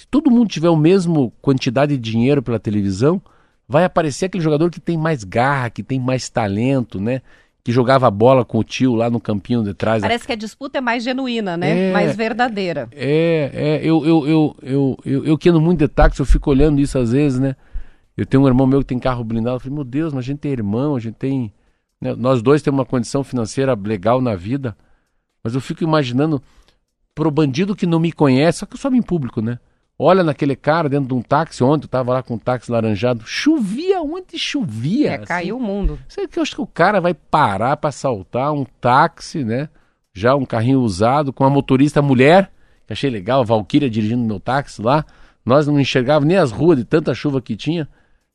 Se todo mundo tiver o mesmo quantidade de dinheiro pela televisão, vai aparecer aquele jogador que tem mais garra, que tem mais talento, né? Que jogava bola com o tio lá no campinho de trás. Parece que a disputa é mais genuína, né? É. Mais verdadeira. É, é, eu, eu, eu, eu, eu, eu que ando muito de táxi, eu fico olhando isso às vezes, né? Eu tenho um irmão meu que tem carro blindado, eu falei, meu Deus, mas a gente tem irmão, a gente tem. né, Nós dois temos uma condição financeira legal na vida, mas eu fico imaginando pro bandido que não me conhece, só que eu me em público, né? Olha naquele cara dentro de um táxi, ontem eu tava lá com um táxi laranjado, chovia onde chovia. É, assim. caiu o mundo. Sabe que eu acho que o cara vai parar para assaltar um táxi, né? Já um carrinho usado com uma motorista mulher, que achei legal, a Valkyria dirigindo meu táxi lá. Nós não enxergávamos nem as ruas de tanta chuva que tinha.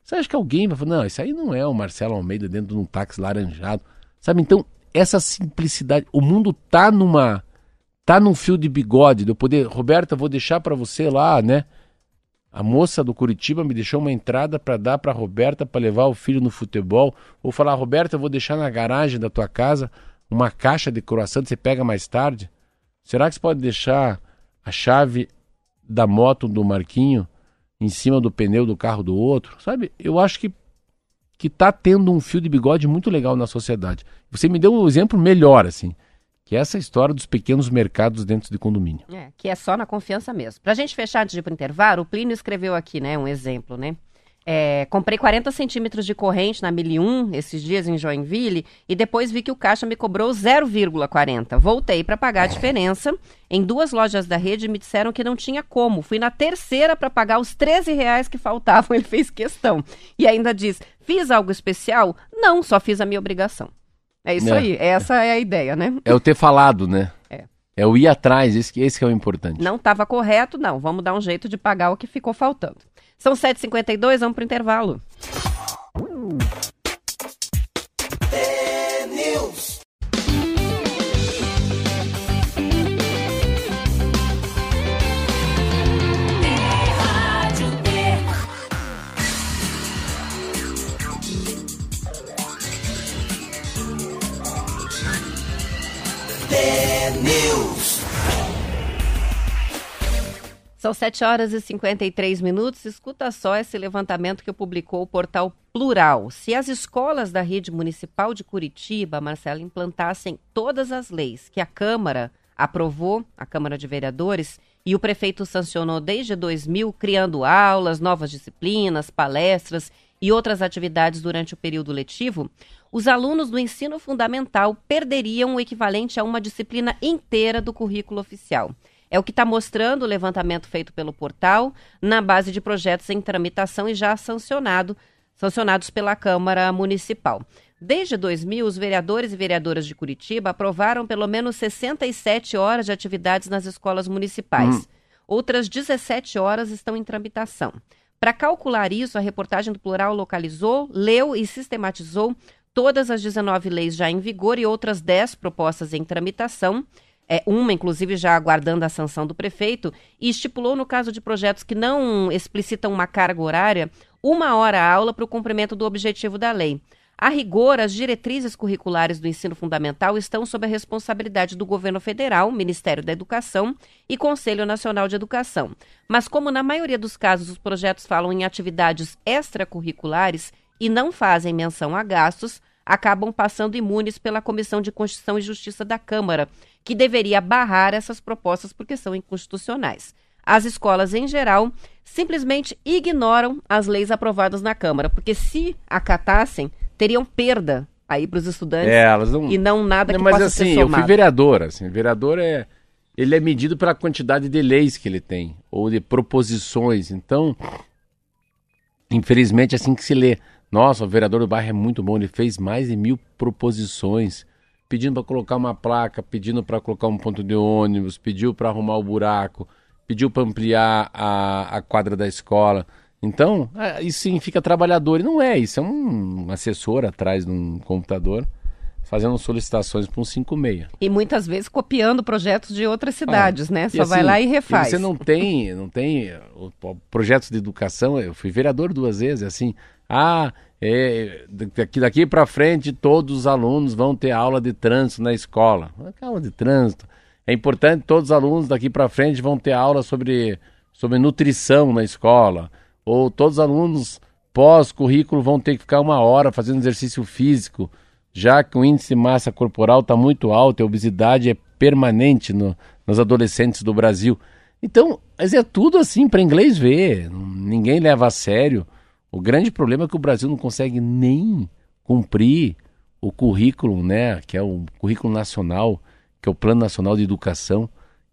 Você acha que alguém vai falar, não, isso aí não é o Marcelo Almeida dentro de um táxi laranjado. Sabe, então, essa simplicidade, o mundo tá numa tá num fio de bigode, de eu poder, Roberta, vou deixar para você lá, né? A moça do Curitiba me deixou uma entrada para dar para Roberta para levar o filho no futebol, ou falar, Roberta, eu vou deixar na garagem da tua casa uma caixa de croissant, você pega mais tarde. Será que você pode deixar a chave da moto do Marquinho em cima do pneu do carro do outro? Sabe? Eu acho que que tá tendo um fio de bigode muito legal na sociedade. Você me deu um exemplo melhor assim, que é essa história dos pequenos mercados dentro de condomínio. É, que é só na confiança mesmo. Pra gente fechar antes de ir intervalo, o Plínio escreveu aqui, né, um exemplo, né? É, comprei 40 centímetros de corrente na 1001 esses dias em Joinville e depois vi que o caixa me cobrou 0,40. Voltei para pagar a diferença. Em duas lojas da rede me disseram que não tinha como. Fui na terceira para pagar os 13 reais que faltavam. Ele fez questão. E ainda diz: fiz algo especial? Não, só fiz a minha obrigação. É isso É. aí. Essa é a ideia, né? É o ter falado, né? É. É o ir atrás, esse, que- esse que é o importante. Não estava correto, não. Vamos dar um jeito de pagar o que ficou faltando. São 7h52, vamos pro intervalo. News. São 7 horas e 53 minutos. Escuta só esse levantamento que publicou o portal Plural. Se as escolas da rede municipal de Curitiba, Marcelo, implantassem todas as leis que a Câmara aprovou, a Câmara de Vereadores, e o prefeito sancionou desde 2000, criando aulas, novas disciplinas, palestras e outras atividades durante o período letivo, os alunos do ensino fundamental perderiam o equivalente a uma disciplina inteira do currículo oficial. É o que está mostrando o levantamento feito pelo portal, na base de projetos em tramitação e já sancionado, sancionados pela Câmara Municipal. Desde 2000, os vereadores e vereadoras de Curitiba aprovaram pelo menos 67 horas de atividades nas escolas municipais. Outras 17 horas estão em tramitação. Para calcular isso, a reportagem do Plural localizou, leu e sistematizou todas as 19 leis já em vigor e outras 10 propostas em tramitação é, uma, inclusive, já aguardando a sanção do prefeito, e estipulou, no caso de projetos que não explicitam uma carga horária, uma hora aula para o cumprimento do objetivo da lei. A rigor, as diretrizes curriculares do ensino fundamental estão sob a responsabilidade do governo federal, Ministério da Educação e Conselho Nacional de Educação. Mas, como na maioria dos casos os projetos falam em atividades extracurriculares e não fazem menção a gastos, acabam passando imunes pela Comissão de Constituição e Justiça da Câmara, que deveria barrar essas propostas porque são inconstitucionais. As escolas, em geral, simplesmente ignoram as leis aprovadas na Câmara, porque se acatassem, teriam perda aí para os estudantes É, não. e não nada que Não, mas possa assim, ser eu fui somado. vereador, assim, vereador é ele é medido pela quantidade de leis que ele tem ou de proposições. Então, infelizmente, é assim que se lê. Nossa, o vereador do bairro é muito bom, ele fez mais de mil proposições, pedindo para colocar uma placa, pedindo para colocar um ponto de ônibus, pediu para arrumar o buraco, pediu para ampliar a, a quadra da escola. Então, ah, isso significa trabalhador. E não é, isso é um assessor atrás de um computador fazendo solicitações para um 56. E muitas vezes copiando projetos de outras cidades, né? Só Ah, E vai assim, lá e refaz. você não tem, não tem o- o- projetos de educação. Eu fui vereador duas vezes, assim. Ah, é, daqui, daqui para frente todos os alunos vão ter aula de trânsito na escola. Ah, aula de trânsito. É importante todos os alunos daqui para frente vão ter aula sobre, sobre nutrição na escola. Ou todos os alunos pós-currículo vão ter que ficar uma hora fazendo exercício físico já que o índice de massa corporal está muito alto, a obesidade é permanente no- nos adolescentes do Brasil. Então, mas é tudo assim para inglês ver, ninguém leva a sério. O grande problema é que o Brasil não consegue nem cumprir o currículo, né, que é o currículo nacional, que é o Plano Nacional de Educação,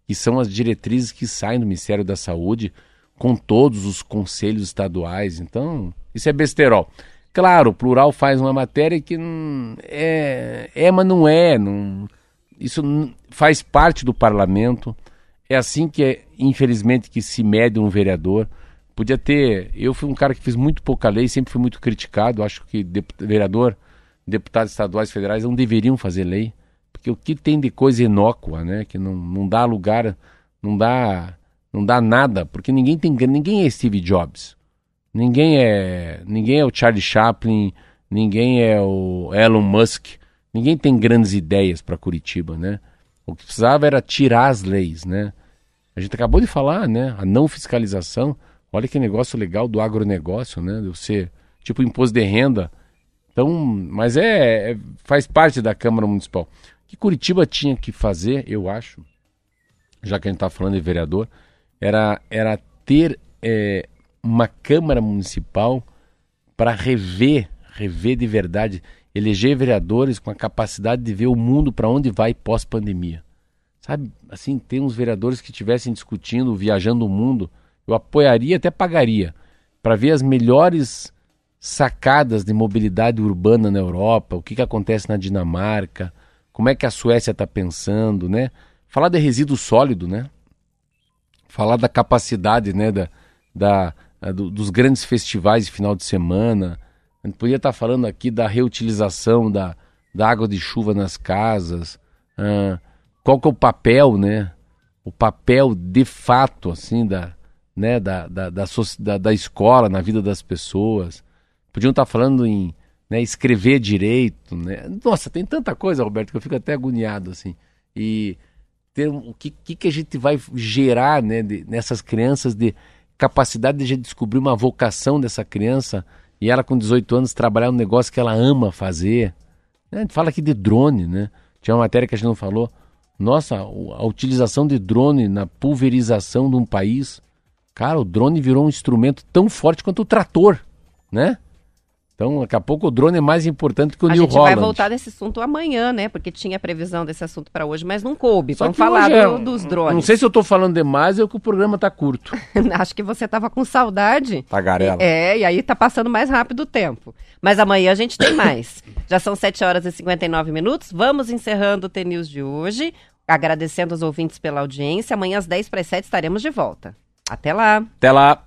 que são as diretrizes que saem do Ministério da Saúde com todos os conselhos estaduais. Então, isso é besterol. Claro, o plural faz uma matéria que é, é, mas não é. Não, isso faz parte do parlamento. É assim que, é, infelizmente, que se mede um vereador. Podia ter. Eu fui um cara que fiz muito pouca lei, sempre fui muito criticado. Acho que dep- vereador, deputados estaduais federais não deveriam fazer lei. Porque o que tem de coisa inócua, né? Que não, não dá lugar, não dá, não dá nada. Porque ninguém tem ninguém é Steve Jobs. Ninguém é, ninguém é o Charlie Chaplin, ninguém é o Elon Musk, ninguém tem grandes ideias para Curitiba, né? O que precisava era tirar as leis, né? A gente acabou de falar, né? A não fiscalização. Olha que negócio legal do agronegócio, né? De você, tipo imposto de renda. Então, mas é, é- faz parte da Câmara Municipal. O que Curitiba tinha que fazer, eu acho, já que a gente está falando de vereador, era, era ter é, uma Câmara Municipal para rever, rever de verdade, eleger vereadores com a capacidade de ver o mundo para onde vai pós-pandemia. Sabe, assim, tem uns vereadores que estivessem discutindo, viajando o mundo, eu apoiaria, até pagaria, para ver as melhores sacadas de mobilidade urbana na Europa, o que, que acontece na Dinamarca, como é que a Suécia está pensando, né? Falar de resíduo sólido, né? Falar da capacidade, né, da, da, a do- dos grandes festivais de final de semana. A gente podia estar falando aqui da reutilização da, da água de chuva nas casas. ah, qual que é o papel, né? O papel de fato, assim, da, né, da, da, da, da, da escola na vida das pessoas. Podiam estar falando em né, escrever direito, né? Nossa, tem tanta coisa, Roberto, que eu fico até agoniado, assim. E ter o que, que, que a gente vai gerar né, de- nessas crianças de capacidade de descobrir uma vocação dessa criança e ela com 18 anos trabalhar um negócio que ela ama fazer. A gente fala aqui de drone, né? Tinha uma matéria que a gente não falou. Nossa, a utilização de drone na pulverização de um país. Cara, o drone virou um instrumento tão forte quanto o trator, né? Então, daqui a pouco o drone é mais importante que o A New gente Holland. vai voltar nesse assunto amanhã, né? Porque tinha previsão desse assunto para hoje, mas não coube. Só Vamos falar hoje é- do- dos drones. Não sei se eu tô falando demais ou que o programa tá curto. Acho que você tava com saudade. Tagarela. É, e aí tá passando mais rápido o tempo. Mas amanhã a gente tem mais. Já são 7 horas e 59 minutos. Vamos encerrando o TNews de hoje. Agradecendo os ouvintes pela audiência. Amanhã às 10 para as 7 estaremos de volta. Até lá. Até lá.